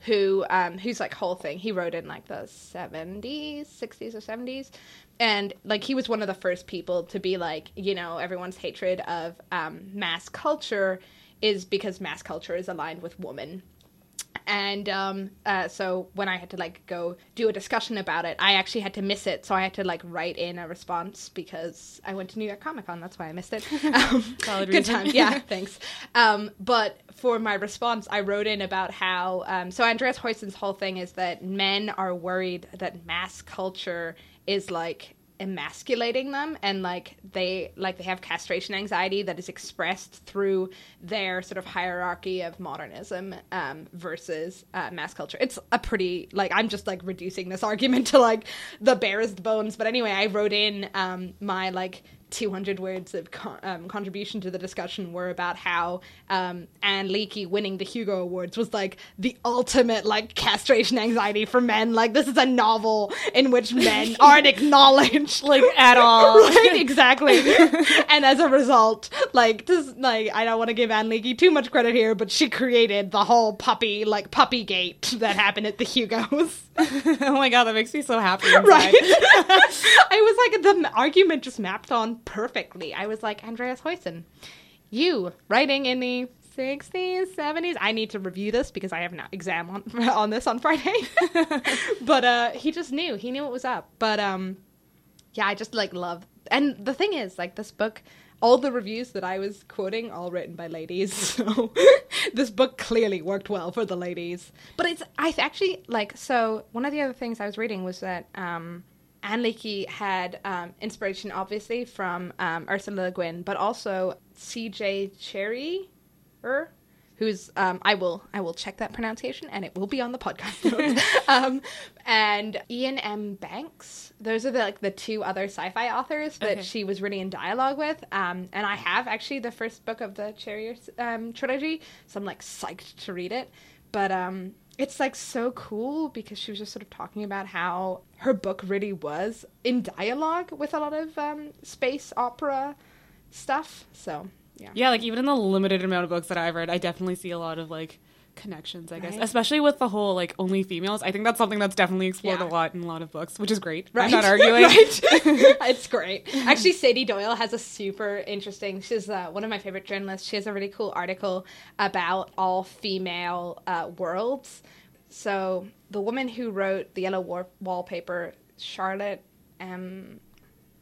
S1: Who um who's like whole thing he wrote in like the 70s 60s or 70s and like he was one of the first people to be like you know everyone's hatred of um, mass culture is because mass culture is aligned with woman and um, uh, so when i had to like go do a discussion about it i actually had to miss it. So i had to like write in a response because i went to new york comic con. That's why i missed it. Um, good
S2: reason.
S1: times yeah thanks. Um, but for my response i wrote in about how um, so andreas Huyssen's whole thing is that men are worried that mass culture is like emasculating them and like they like they have castration anxiety that is expressed through their sort of hierarchy of modernism um, versus uh, mass culture. It's a pretty like i'm just like reducing this argument to like the barest bones. But anyway i wrote in um, my like 200 words of con- um, contribution to the discussion were about how um, Ann Leckie winning the Hugo Awards was like the ultimate like castration anxiety for men. Like this is a novel in which men aren't acknowledged
S2: like at all.
S1: right, exactly. and as a result, like this, like I don't want to give Ann Leckie too much credit here, but she created the whole puppy, like puppy gate that happened at the Hugos.
S2: oh my god, that makes me so happy. Inside.
S1: Right. I was like, the argument just mapped on perfectly. I was like, Andreas Huyssen, you writing in the 60s, 70s. I need to review this because I have an exam on on this on Friday. but uh he just knew. He knew what was up. But um yeah, I just like love and the thing is, like this book all the reviews that I was quoting all written by ladies. So this book clearly worked well for the ladies. But it's I actually like so one of the other things I was reading was that um Ann Leckie had um, inspiration, obviously, from um, Ursula Le Guin, but also C.J. Cherryh, er, who's um, I will I will check that pronunciation, and it will be on the podcast notes. um, and Iain M. Banks. Those are the, like the two other sci-fi authors that
S2: Okay.
S1: she was really in dialogue with. Um, and I have actually the first book of the Cherryh um, trilogy, so I'm like psyched to read it. But um, it's like so cool because she was just sort of talking about how her book really was in dialogue with a lot of um, space opera stuff. So yeah,
S2: Yeah, like even in the limited amount of books that I've read, I definitely see a lot of like connections, I guess.
S1: Right.
S2: Especially with the whole like only females. I think that's something that's definitely explored
S1: Yeah.
S2: a lot in a lot of books, which is great.
S1: Right.
S2: I'm not arguing.
S1: right. it's great. Actually, Sady Doyle has a super interesting. She's uh, one of my favorite journalists. She has a really cool article about all female uh, worlds. So the woman who wrote the Yellow War- Wallpaper, Charlotte M.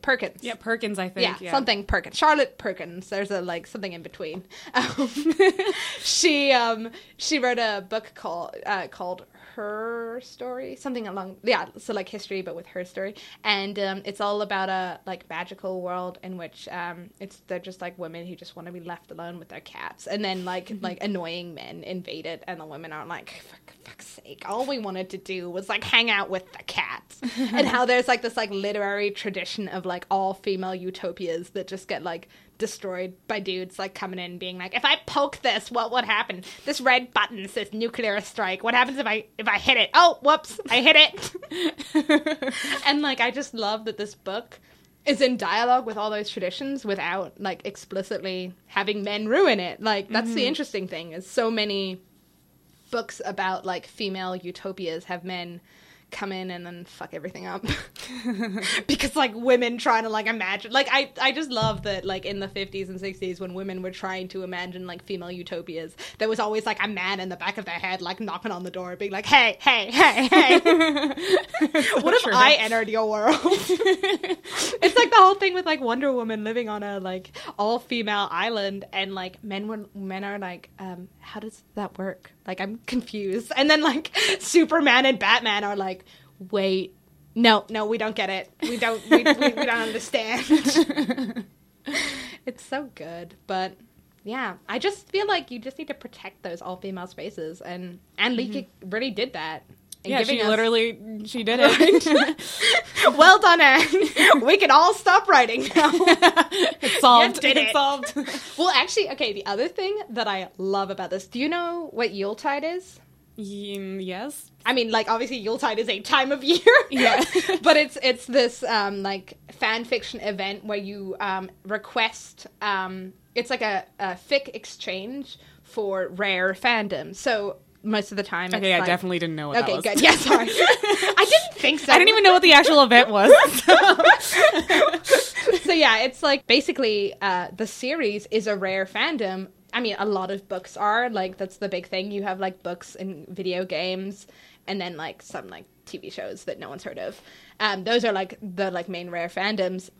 S1: Perkins.
S2: Yeah, Perkins, I think.
S1: yeah,
S2: Yeah,
S1: something Perkins. Charlotte Perkins. There's a like something in between. Um, she um she wrote a book called uh, called Her Story, something along yeah, so like history but with her story, and um, it's all about a like magical world in which um it's they're just like women who just want to be left alone with their cats, and then like like annoying men invade it, and the women are like. Fuck, fuck's sake all we wanted to do was like hang out with the cats. And how there's like this like literary tradition of like all female utopias that just get like destroyed by dudes like coming in being like if i poke this what would happen? This red button says nuclear strike what happens if i if i hit it? Oh whoops i hit it. And like i just love that this book is in dialogue with all those traditions without like explicitly having men ruin it. Like that's the mm-hmm. interesting thing is so many books about like female utopias have men come in and then fuck everything up. Because like women trying to like imagine like I I just love that like in the 50s and 60s when women were trying to imagine like female utopias there was always like a man in the back of their head like knocking on the door being like hey hey hey hey. What if
S2: True.
S1: I entered your world? It's like the whole thing with like Wonder Woman living on a like all female island and like men were men are like um how does that work like I'm confused. And then like Superman and Batman are like wait no no we don't get it. We don't we, we, we don't understand. It's so good but yeah I just feel like you just need to protect those all female spaces and and Leckie really did that.
S2: Mm-hmm. Yeah, she
S1: us-
S2: literally she did it.
S1: well done, Anne. we can all stop writing now.
S2: it's solved.
S1: You did
S2: it's
S1: it.
S2: solved.
S1: well, actually, okay, the other thing that I love about this, do you know what Yuletide is?
S2: Yes.
S1: I mean, like obviously Yuletide is a time of year.
S2: Yeah.
S1: but it's it's this um like fan fiction event where you um request um it's like a, a fic exchange for rare fandom. So most of the time
S2: Okay, I
S1: like-
S2: definitely didn't know what
S1: Okay,
S2: that was.
S1: good. Yeah, sorry. I didn't think so.
S2: I didn't even know what the actual event was.
S1: so yeah, it's like basically uh, the series is a rare fandom. I mean, a lot of books are like that's the big thing. You have like books and video games, and then like some like TV shows that no one's heard of. Um, those are like the like main rare fandoms,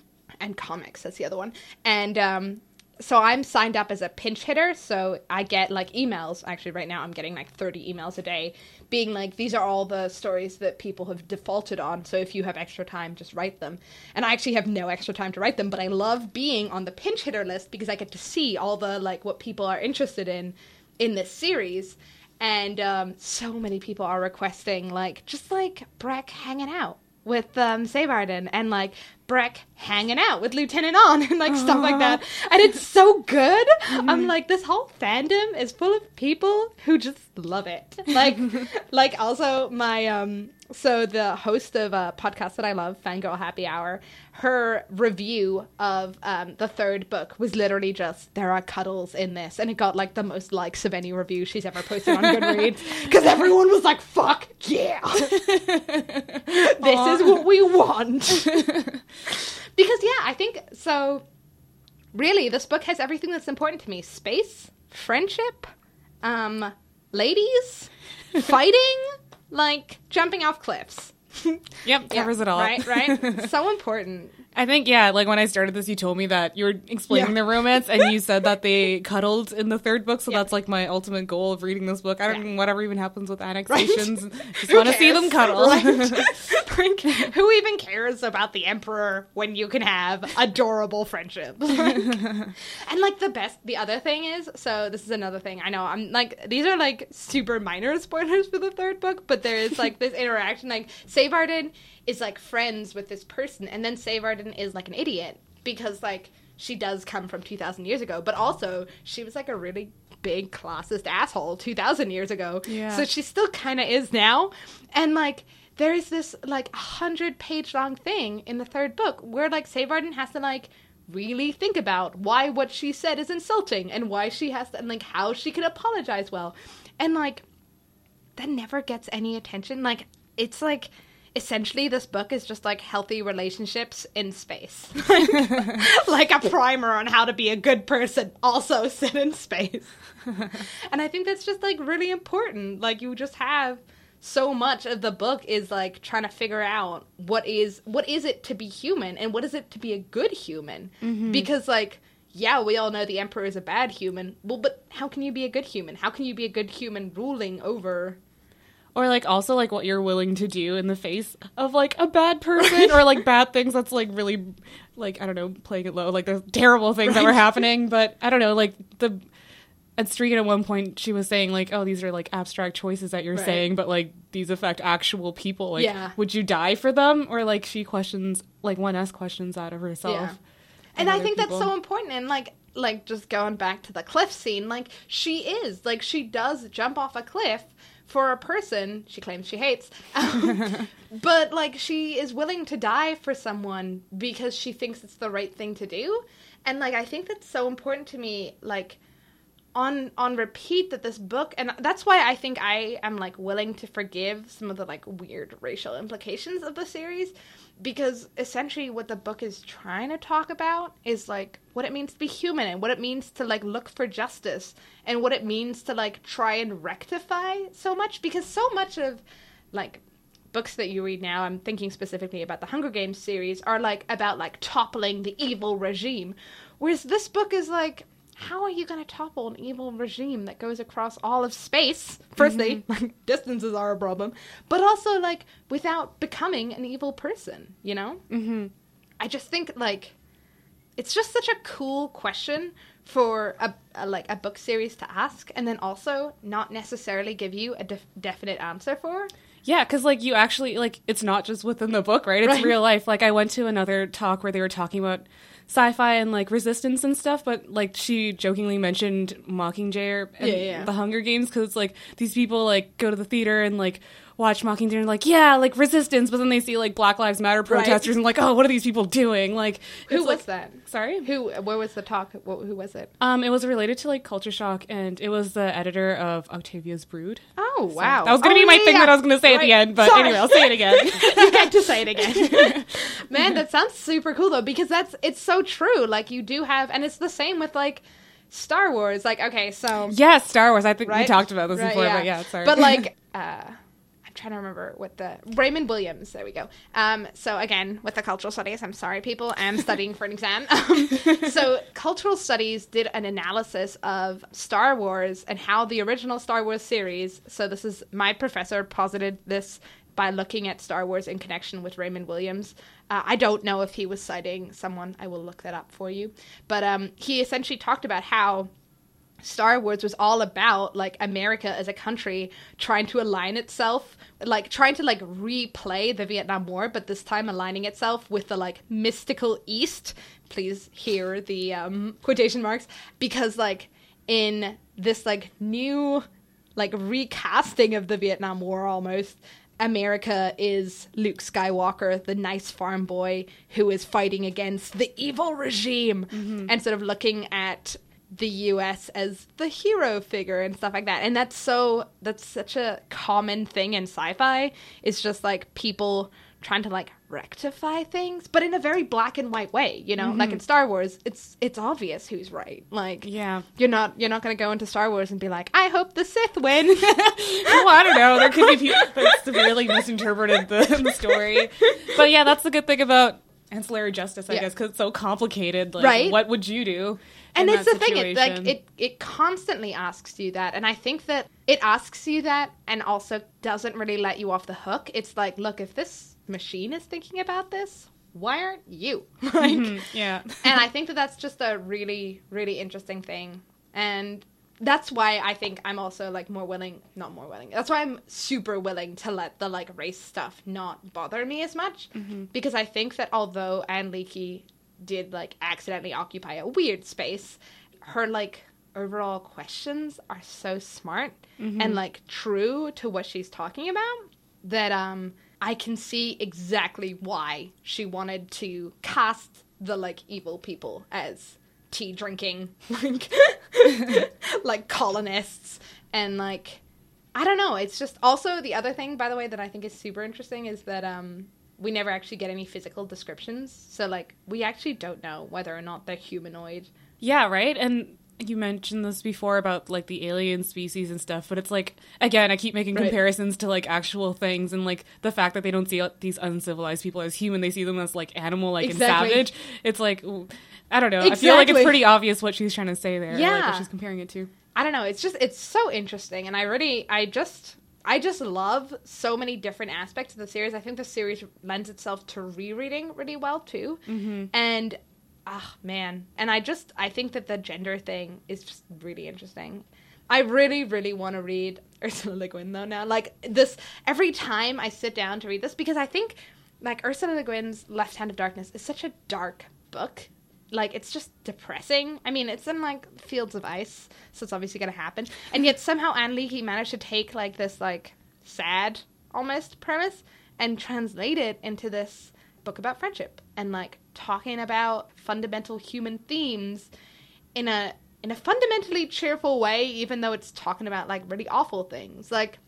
S1: and comics. That's the other one. And um, so I'm signed up as a pinch hitter, so I get like emails. Actually, right now I'm getting like 30 emails a day, being like, these are all the stories that people have defaulted on. So if you have extra time, just write them. And I actually have no extra time to write them, but I love being on the pinch hitter list because I get to see all the like what people are interested in in this series. And um, so many people are requesting like just like Breq hanging out with um Seivarden and like Breq hanging out with Lieutenant Awn and like stuff like that. And it's so good. I'm like, this whole fandom is full of people who just love it. Like, like also my um. So the host of a podcast that I love, Fangirl Happy Hour, her review of um, the third book was literally just there are cuddles in this, and it got like the most likes of any review she's ever posted on Goodreads because everyone was like, "Fuck yeah, this is what we want." because yeah, I think so. Really, this book has everything that's important to me: space, friendship, um, ladies, fighting, like jumping off cliffs.
S2: Yep, covers it all.
S1: Right, right. so important.
S2: I think yeah, like when I started this, you told me that you were explaining
S1: Yeah.
S2: the romance, and you said that they cuddled in the third book. So
S1: Yeah.
S2: that's like my ultimate goal of reading this book. I don't
S1: Yeah.
S2: know whatever even happens with annexations. Just want to see them cuddle.
S1: Like, who even cares about the emperor when you can have adorable friendships? and like the best, the other thing is, so this is another thing. I know I'm like these are like super minor spoilers for the third book, but there is like this interaction. Like Seivarden is like friends with this person, and then Seivarden is like an idiot because like she does come from 2,000 years ago, but also she was like a really big classist asshole 2,000 years ago.
S2: Yeah.
S1: So she still kind of is now. And like, there is this like hundred page long thing in the third book where like Seivarden has to like really think about why what she said is insulting and why she has to and like how she can apologize well. And like that never gets any attention. Like it's like essentially this book is just like healthy relationships in space. like, like a primer on how to be a good person also set in space. and I think that's just like really important. Like you just have so much of the book is like trying to figure out what is what is it to be human and what is it to be a good human mm-hmm. because like yeah we all know the emperor is a bad human well but how can you be a good human how can you be a good human ruling over
S2: or like also like what you're willing to do in the face of like a bad person or like bad things that's like really like I don't know playing it low like there's terrible things that were happening but I don't know like the at Strigan at one point she was saying like oh these are like abstract choices that you're
S1: Right.
S2: saying but like these affect actual people like
S1: Yeah.
S2: would you die for them or like she questions like one asks questions out of herself
S1: Yeah. and
S2: other
S1: I think
S2: people.
S1: that's so important. And like, like just going back to the cliff scene, like she is like she does jump off a cliff for a person she claims she hates, um, but like she is willing to die for someone because she thinks it's the right thing to do. And like, I think that's so important to me. Like on on repeat that this book and that's why I think I am like willing to forgive some of the like weird racial implications of the series because essentially what the book is trying to talk about is like what it means to be human and what it means to like look for justice and what it means to like try and rectify so much because so much of like books that you read now i'm thinking specifically about the hunger games series are like about like toppling the evil regime whereas this book is like how are you going to topple an evil regime that goes across all of space firstly like distances are a problem but also like without becoming an evil person you know mm-hmm. i just think like it's just such a cool question for a, a like a book series to ask and then also not necessarily give you a def- definite answer for
S2: Yeah, because like you actually like it's not just within the book, right? It's
S1: Right.
S2: real life. Like I went to another talk where they were talking about sci-fi and like resistance and stuff, but like she jokingly mentioned Mockingjay and
S1: Yeah, yeah.
S2: the Hunger Games because like these people like go to the theater and like watch Mockingjay and like yeah, like resistance, but then they see like Black Lives Matter protesters and like oh, what are these people doing? Like
S1: who was
S2: like-
S1: that
S2: Sorry.
S1: who where was the talk Wh- who was it
S2: Um, it was related to like culture shock, and it was the editor of Octavia's Brood.
S1: oh wow
S2: That was gonna
S1: Oh,
S2: be my
S1: yeah,
S2: thing
S1: yeah.
S2: that I was gonna say at the end, but
S1: Sorry.
S2: anyway, I'll say it again.
S1: you get to say it again. Man, that sounds super cool though, because that's it's so true. Like you do have and it's the same with like Star Wars. Like, okay, so
S2: Yeah, Star Wars. I think we talked about this
S1: Right,
S2: before, but yeah, sorry.
S1: But like uh trying to remember what the Raymond Williams. There we go. Um, so again, with the cultural studies, I'm sorry, people. I'm studying for an exam. Um, so cultural studies did an analysis of Star Wars and how the original Star Wars series. So this is my professor posited this by looking at Star Wars in connection with Raymond Williams. Uh, I don't know if he was citing someone. I will look that up for you. But um, he essentially talked about how Star Wars was all about like America as a country trying to align itself, like trying to like replay the Vietnam War, but this time aligning itself with the like mystical East. Please hear the um, quotation marks because like in this like new like recasting of the Vietnam War almost. America is Luke Skywalker, the nice farm boy who is fighting against the evil regime and sort of looking at the US as the hero figure and stuff like that. And that's so that's such a common thing in sci-fi. It's just like people trying to like rectify things, but in a very black and white way, you know? Like mm-hmm. in Star Wars, it's it's obvious who's right. Like
S2: Yeah.
S1: you're not you're not going to go into Star Wars and be like, "I hope the Sith win."
S2: well, I don't know. There could be people that severely misinterpreted the, the story. But yeah, that's the good thing about ancillary justice, I
S1: Yeah.
S2: guess, because it's so complicated. Like,
S1: Right.
S2: what would you do?
S1: and it's
S2: that
S1: the thing it, like it it constantly asks you that and i think that it asks you that and also doesn't really let you off the hook it's like look if this machine is thinking about this why aren't you like
S2: Mhm, yeah.
S1: and i think that that's just a really really interesting thing and that's why i think i'm also like more willing not more willing that's why i'm super willing to let the like race stuff not bother me as much. Because i think that although Ann Leckie did like accidentally occupy a weird space her like overall questions are so smart and like true to what she's talking about that um I can see exactly why she wanted to cast the like evil people as tea drinking like like colonists and like I don't know, it's just also the other thing by the way that I think is super interesting is that um we never actually get any physical descriptions. So like we actually don't know whether or not they're humanoid.
S2: Yeah, right? And you mentioned this before about like the alien species and stuff, but it's like again, I keep making
S1: Right.
S2: comparisons to like actual things and like the fact that they don't see these uncivilized people as human, they see them as like animal like
S1: Exactly.
S2: and savage. It's like I don't know. I feel like it's pretty obvious what she's trying to say there. like,
S1: Yeah.
S2: what she's comparing it to.
S1: I don't know. It's just it's so interesting, and I really I just I just love so many different aspects of the series. I think the series lends itself to rereading really well too, mm-hmm. and ah man, and I just I think that the gender thing is just really interesting. I really really want to read Ursula Le Guin though now. Like this every time I sit down to read this because I think like Ursula Le Guin's Left Hand of Darkness is such a dark book like it's just depressing. I mean, it's in like fields of ice, so it's obviously gonna happen. And yet somehow Ann Leckie managed to take like this like sad almost premise and translate it into this book about friendship and like talking about fundamental human themes in a in a fundamentally cheerful way, even though it's talking about like really awful things. Like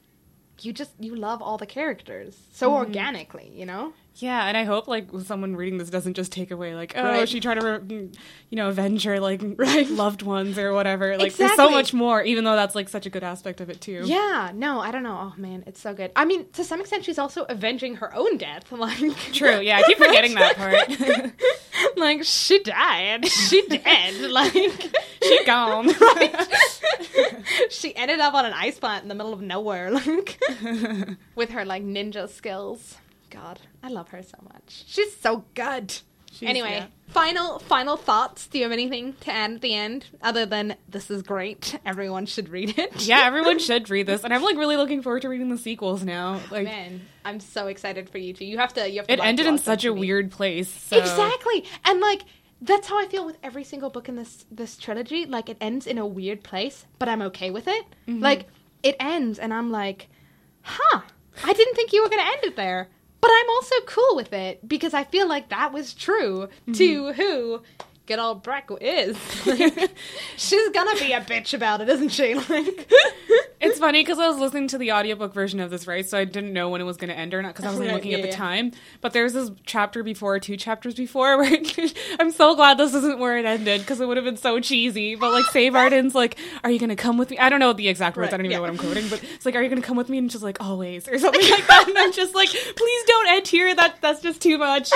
S1: you just you love all the characters so mm-hmm. organically, you know?
S2: Yeah, and I hope like someone reading this doesn't just take away like, oh,
S1: Right.
S2: she tried to, re- mm, you know, avenge her like
S1: Right.
S2: loved ones or whatever. Like, there's so much more, even though that's like such a good aspect of it too.
S1: Yeah, no, I don't know. Oh man, it's so good. I mean, to some extent, she's also avenging her own death. Like,
S2: True. Yeah, I keep forgetting that part.
S1: like she died. She dead. like,
S2: she gone.
S1: she ended up on an ice plant in the middle of nowhere. Like, with her like ninja skills. God, I love her so much. She's so good.
S2: She's-
S1: anyway,
S2: yeah.
S1: final final thoughts. Do you have anything to add at the end other than this is great? Everyone should read it.
S2: Yeah, everyone should read this, and I'm like really looking forward to reading the sequels now. Like,
S1: Man, I'm so excited for you too. You have to. You have to.
S2: it ended in such a
S1: me.
S2: weird place. So.
S1: Exactly. And like that's how I feel with every single book in this this trilogy. Like it ends in a weird place, but I'm okay with it.
S2: Mm-hmm.
S1: Like it ends and I'm like, "Huh. I didn't think you were going to end it there." But I'm also cool with it because I feel like that was true
S2: Mm-hmm.
S1: to who good old Breq is. Like, she's gonna be a bitch about it, isn't she? Like,
S2: It's funny because I was listening to the audiobook version of this, right? So I didn't know when it was to end or not because I wasn't looking
S1: yeah,
S2: at the
S1: yeah.
S2: time. But there's this chapter before, two chapters before, where I'm so glad this isn't where it ended because it would have been so cheesy. But like, Seivarden's like, "Are you to come with me?" I don't know the exact words.
S1: Right,
S2: I don't even
S1: yeah.
S2: know what I'm quoting, but it's like, "Are you to come with me?" And she's like, "Always," or something like that. And I'm just like, "Please don't end here. That that's just too much."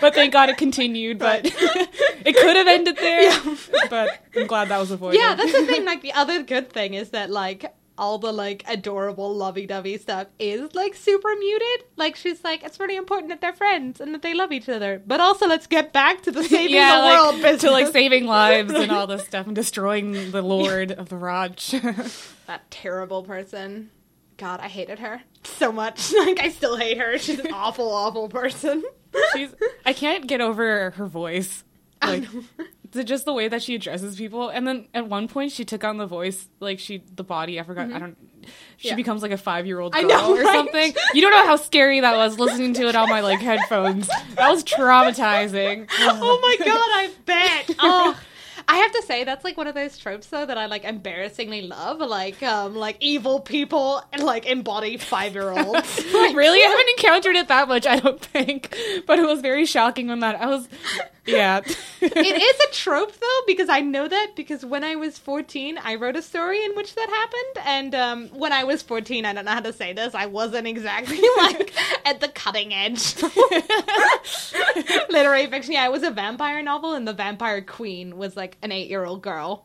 S2: but thank God it continued. But it could have ended there. But I'm glad that was avoided.
S1: Yeah, that's the thing. Like the other good thing is that like all the like adorable lovey-dovey stuff is like super muted. Like she's like, it's really important that they're friends and that they love each other. But also, let's get back to the saving
S2: yeah,
S1: the
S2: like,
S1: world business.
S2: to like saving lives and all this stuff and destroying the Lord of the Radch.
S1: that terrible person. God, I hated her so much. Like I still hate her. She's an awful, awful person.
S2: She's I can't get over her voice. Like the, just the way that she addresses people. And then at one point she took on the voice like she the body, I forgot I mm-hmm. don't she
S1: Yeah.
S2: becomes like a five year old girl
S1: know,
S2: or
S1: right?
S2: something. You don't know how scary that was listening to it on my like headphones. That was traumatizing.
S1: oh my god, I bet. Oh. I have to say that's like one of those tropes though that I like embarrassingly love, like um like evil people and like embody five year olds.
S2: I really? I haven't encountered it that much, I don't think. But it was very shocking when that I was yeah.
S1: it is a trope though because I know that because when I was 14 I wrote a story in which that happened and um, when I was 14 I don't know how to say this I wasn't exactly like at the cutting edge literary fiction yeah it was a vampire novel and the vampire queen was like an 8 year old girl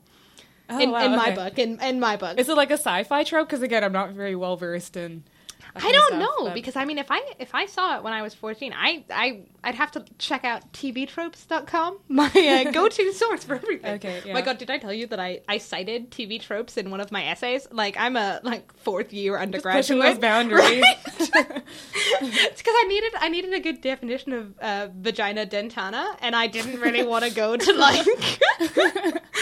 S2: Oh,
S1: in,
S2: wow,
S1: in my book in, in my book
S2: Is it like a sci-fi trope? Because again, I'm not very well versed in.
S1: I don't
S2: stuff,
S1: know
S2: but-
S1: because I mean if I if I saw it when I was 14 I I I'd have to check out tvtropes.com my uh, go-to source for everything.
S2: Okay, yeah.
S1: My god, did I tell you that I I cited TV tropes in one of my essays? Like I'm a like fourth year
S2: pushing
S1: undergraduate.
S2: those boundaries.
S1: it's because I needed I needed a good definition of uh, vagina dentata, and I didn't really want to go to like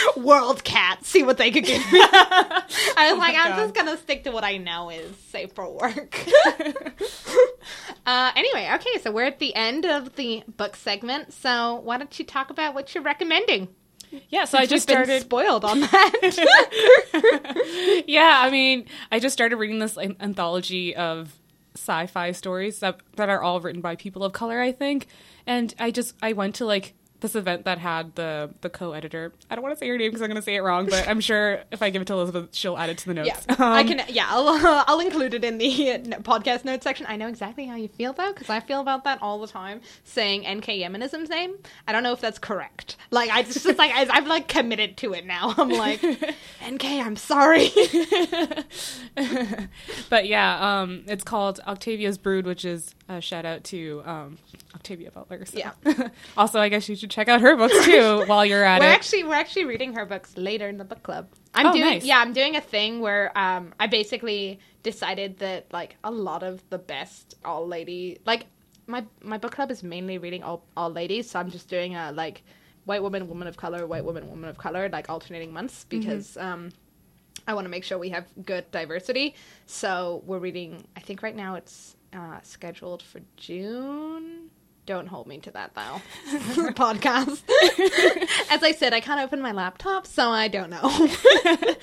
S1: WorldCat see what they could give me. I was like, I'm just gonna stick to what I know is safe for work. uh, anyway, okay, so we're at the end of the book segment. So why don't you talk about what you're recommending?
S2: yeah, so I just started.
S1: spoiled on that.
S2: yeah, I mean, I just started reading this anthology of sci-fi stories that that are all written by people of color, I think. And I just I went to like this event that had the the co-editor. I don't want to say her name because I'm going to say it wrong, but I'm sure if I give it to Elizabeth, she'll add it to the notes.
S1: Yeah, I
S2: Um,
S1: can. Yeah, I'll I'll include it in the uh, podcast notes section. I know exactly how you feel though, because I feel about that all the time. Saying NK Yemanism's name, I don't know if that's correct. Like I just, just like I, I've like committed to it now. I'm like NK. I'm sorry.
S2: but yeah, um, it's called Octavia's Brood, which is a shout out to um, Octavia Butler. So.
S1: Yeah.
S2: also, I guess you should check out her books too while you're at
S1: we're
S2: it.
S1: actually we're actually reading her books later in the book club. I'm
S2: Oh,
S1: doing
S2: nice.
S1: yeah, I'm doing a thing where um I basically decided that like a lot of the best all lady like my my book club is mainly reading all all ladies, so I'm just doing a like white woman, woman of color, white woman, woman of color, like alternating months because um I want to make sure we have good diversity. So we're reading I think right now it's uh scheduled for June. Don't hold me to that though. Podcast. As I said, I can't open my laptop, so I don't know.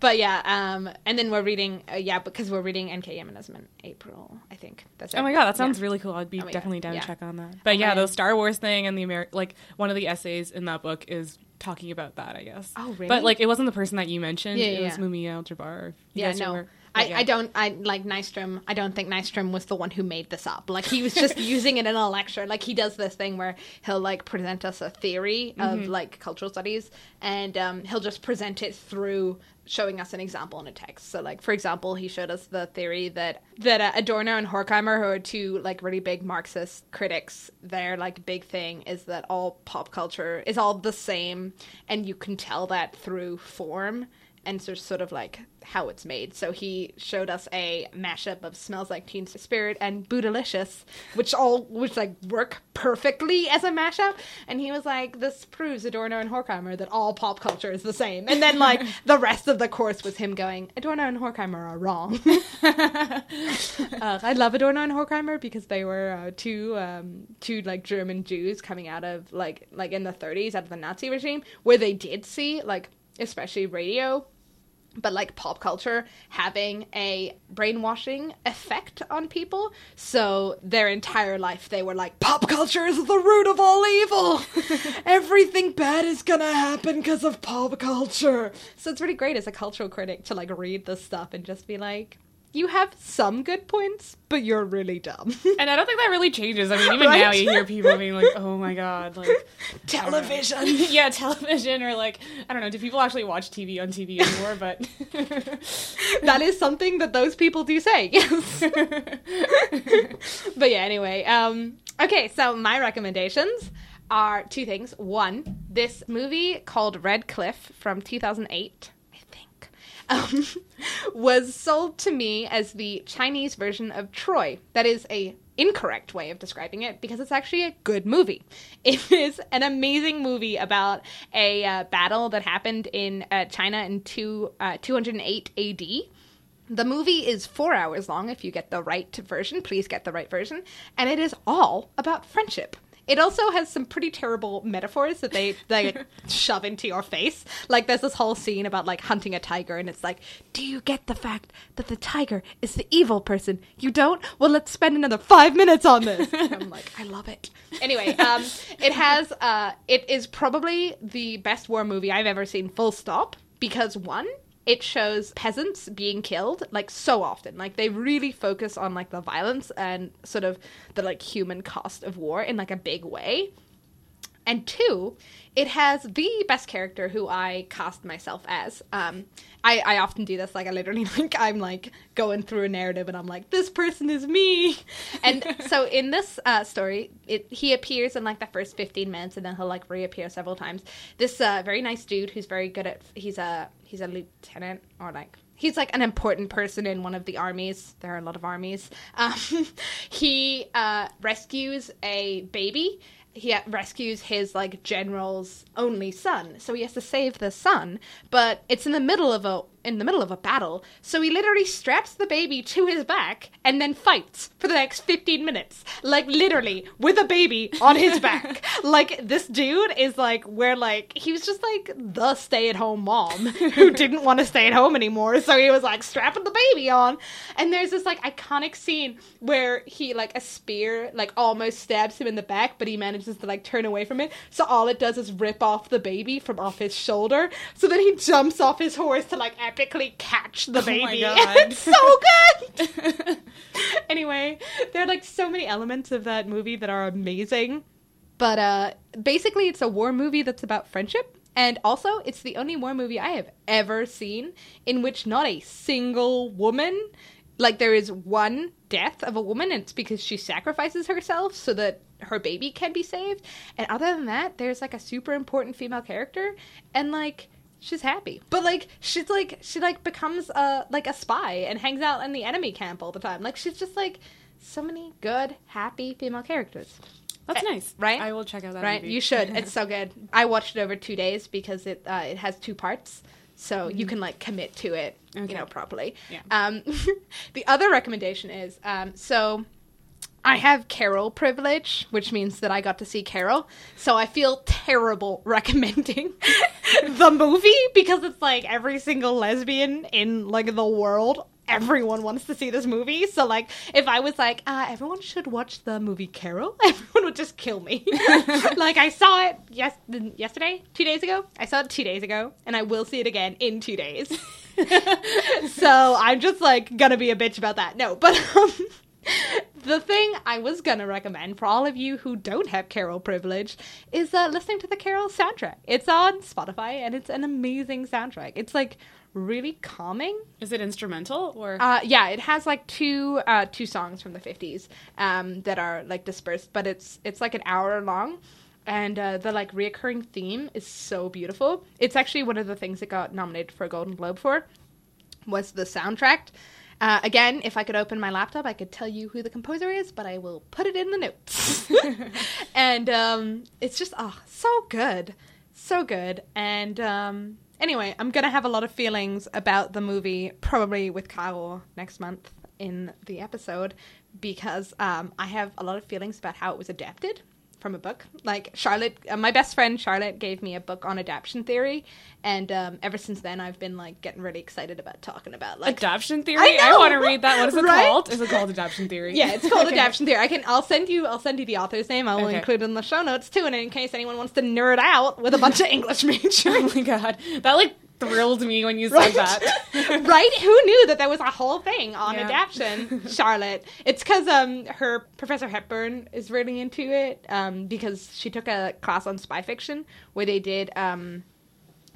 S1: but yeah, um, and then we're reading, uh, yeah, because we're reading NK Yemanism in April, I think. That's
S2: Oh my god, that sounds
S1: Yeah.
S2: really cool. I'd be
S1: Oh my God,
S2: definitely down
S1: yeah.
S2: to check on that. But yeah, the Star Wars thing and the Ameri- like one of the essays in that book is talking about that, I guess.
S1: Oh, really?
S2: But like it wasn't the person that you mentioned.
S1: Yeah,
S2: it
S1: yeah,
S2: was
S1: yeah.
S2: Mumia Al Jabbar.
S1: Yeah, no.
S2: were-
S1: I,
S2: yeah.
S1: I don't I like Nystrom. I don't think Nystrom was the one who made this up. Like he was just using it in a lecture. Like he does this thing where he'll like present us a theory of
S2: Mm-hmm.
S1: like cultural studies, and um, he'll just present it through showing us an example in a text. So like for example, he showed us the theory that that uh, Adorno and Horkheimer, who are two like really big Marxist critics, their like big thing is that all pop culture is all the same, and you can tell that through form and so sort of like how it's made. So he showed us a mashup of Smells Like Teen Spirit and Bootylicious, which all which like work perfectly as a mashup. And he was like, "This proves Adorno and Horkheimer that all pop culture is the same." And then like the rest of the course was him going, "Adorno and Horkheimer are wrong." uh, I love Adorno and Horkheimer because they were uh, two um, two like German Jews coming out of like like in the 30s out of the Nazi regime, where they did see like especially radio but like pop culture having a brainwashing effect on people. So their entire life they were like, pop culture is the root of all evil. Everything bad is gonna happen because of pop culture. So it's really great as a cultural critic to like read this stuff and just be like, you have some good points, but you're really dumb.
S2: And I don't think that really changes. I mean, even
S1: Right?
S2: now you hear people being like, "Oh my god, like
S1: Television.
S2: yeah, television," or like, I don't know. Do people actually watch TV on TV anymore? But
S1: that is something that those people do say. Yes. but yeah, anyway. Um, okay, so my recommendations are two things. One, this movie called Red Cliff from 2008, I think, um, was sold to me as the Chinese version of Troy. That is a incorrect way of describing it because it's actually a good movie. It is an amazing movie about a uh, battle that happened in uh, China in two, uh, 208 AD. The movie is four hours long if you get the right version. Please get the right version. And it is all about friendship. It also has some pretty terrible metaphors that they they shove into your face. Like there's this whole scene about like hunting a tiger, and it's like, do you get the fact that the tiger is the evil person? You don't? Well, let's spend another five minutes on this. And I'm like, I love it. Anyway, um, it has uh, it is probably the best war movie I've ever seen. Full stop. Because one, it shows peasants being killed like so often. Like they really focus on like the violence and sort of the like human cost of war in like a big way and two it has the best character who i cast myself as um I, I often do this like i literally like i'm like going through a narrative and i'm like this person is me and so in this uh, story it he appears in like the first 15 minutes and then he'll like reappear several times this uh, very nice dude who's very good at he's a he's a lieutenant or like he's like an important person in one of the armies. There are a lot of armies. Um, he uh, rescues a baby. He rescues his like general's only son, so he has to save the son. But it's in the middle of a in the middle of a battle, so he literally straps the baby to his back and then fights for the next fifteen minutes, like literally with a baby on his back. like this dude is like where like he was just like the stay at home mom who didn't want to stay at home anymore, so he was like strapping the baby on. And there's this like iconic scene where he like a spear like almost stabs him in the back, but he manages to like turn away from it. So all it does is rip off the baby from off his shoulder. So then he jumps off his horse to like catch the
S2: Oh
S1: baby.
S2: God.
S1: it's so good. anyway, there are like so many elements of that movie that are amazing. But uh basically it's a war movie that's about friendship. And also, it's the only war movie I have ever seen in which not a single woman, like there is one death of a woman, and it's because she sacrifices herself so that her baby can be saved. And other than that, there's like a super important female character, and like she's happy. But like she's like she like becomes a like a spy and hangs out in the enemy camp all the time. Like she's just like so many good, happy female characters.
S2: That's
S1: Eh,
S2: nice,
S1: right?
S2: I will check out that.
S1: right?
S2: movie.
S1: You should. It's so good. I watched it over two days because it uh, it has two parts, so you can like commit to it,
S2: Mm-hmm. Okay.
S1: you know, properly.
S2: Yeah.
S1: Um, the other recommendation is um, so. I have Carol privilege, which means that I got to see Carol. So I feel terrible recommending the movie because it's like every single lesbian in like the world, everyone wants to see this movie. So like if I was like, uh, everyone should watch the movie Carol, everyone would just kill me. like I saw it yes yesterday, two days ago. I saw it two days ago, and I will see it again in two days. so I'm just like gonna be a bitch about that. No, but um, the thing I was gonna recommend for all of you who don't have Carol privilege is uh, listening to the Carol soundtrack. It's on Spotify and it's an amazing soundtrack. It's like really calming.
S2: Is it instrumental or?
S1: Uh, yeah, it has like two uh, two songs from the fifties um, that are like dispersed, but it's it's like an hour long, and uh, the like reoccurring theme is so beautiful. It's actually one of the things that got nominated for a Golden Globe for was the soundtrack. Uh, again, if I could open my laptop, I could tell you who the composer is, but I will put it in the notes. and um, it's just oh, so good, so good. And um, anyway, I'm gonna have a lot of feelings about the movie, probably with Kyle next month in the episode, because um, I have a lot of feelings about how it was adapted from a book. Like Charlotte, uh, my best friend Charlotte gave me a book on adaptation theory, and um, ever since then I've been like getting really excited about talking about like
S2: Adoption theory.
S1: I
S2: I, want to read that. What is it
S1: right?
S2: called? Is it called adoption theory?
S1: Yeah, it's called
S2: Okay.
S1: adaptation theory. I can. I'll send you. I'll send you the author's name. I will
S2: Okay.
S1: include it in the show notes too, and in case anyone wants to nerd out with a bunch of English majors.
S2: Oh my god, that like thrilled me when you said that.
S3: right? Who knew that there was a whole thing on
S2: Yeah.
S3: adaptation, Charlotte? It's because um her Professor Hepburn is really into it um because she took a class on spy fiction where they did um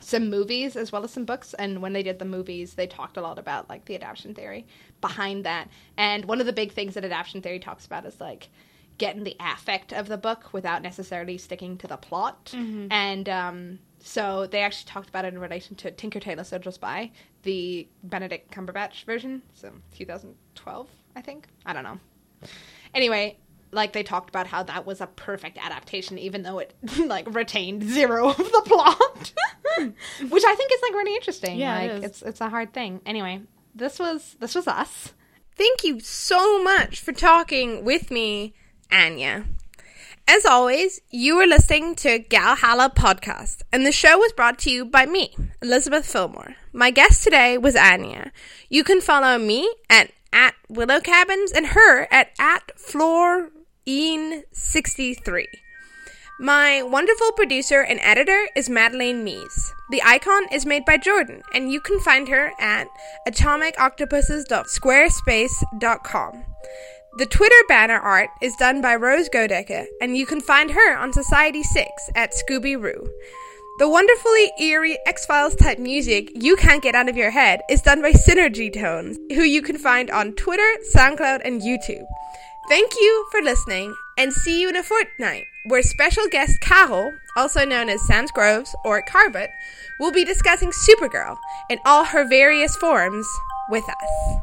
S3: some movies as well as some books and when they did the movies they talked a lot about like the adaptation theory behind that and one of the big things that adaptation theory talks about is like getting the affect of the book without necessarily sticking to the plot and um so they actually talked about it in relation to Tinker Tailor Soldier Spy, the Benedict Cumberbatch version, so 2012, I think. I don't know. Anyway, like they talked about how that was a perfect adaptation, even though it like retained zero of the plot, which I think is like really interesting.
S2: Yeah,
S3: like
S2: is.
S3: it's it's a hard thing. Anyway, this was this was us.
S1: Thank you so much for talking with me, Anya. As always, you are listening to Galhalla Podcast, and the show was brought to you by me, Elizabeth Fillmore. My guest today was Anya. You can follow me at, at Willow Cabins and her at, at Florine63. My wonderful producer and editor is Madeline Mees. The icon is made by Jordan, and you can find her at atomicoctopuses.squarespace.com. The Twitter banner art is done by Rose Godecker, and you can find her on Society 6 at Scooby Roo. The wonderfully eerie X Files type music you can't get out of your head is done by Synergy Tones, who you can find on Twitter, SoundCloud, and YouTube. Thank you for listening, and see you in a fortnight, where special guest Carol, also known as Sans Groves or Carbot, will be discussing Supergirl in all her various forms with us.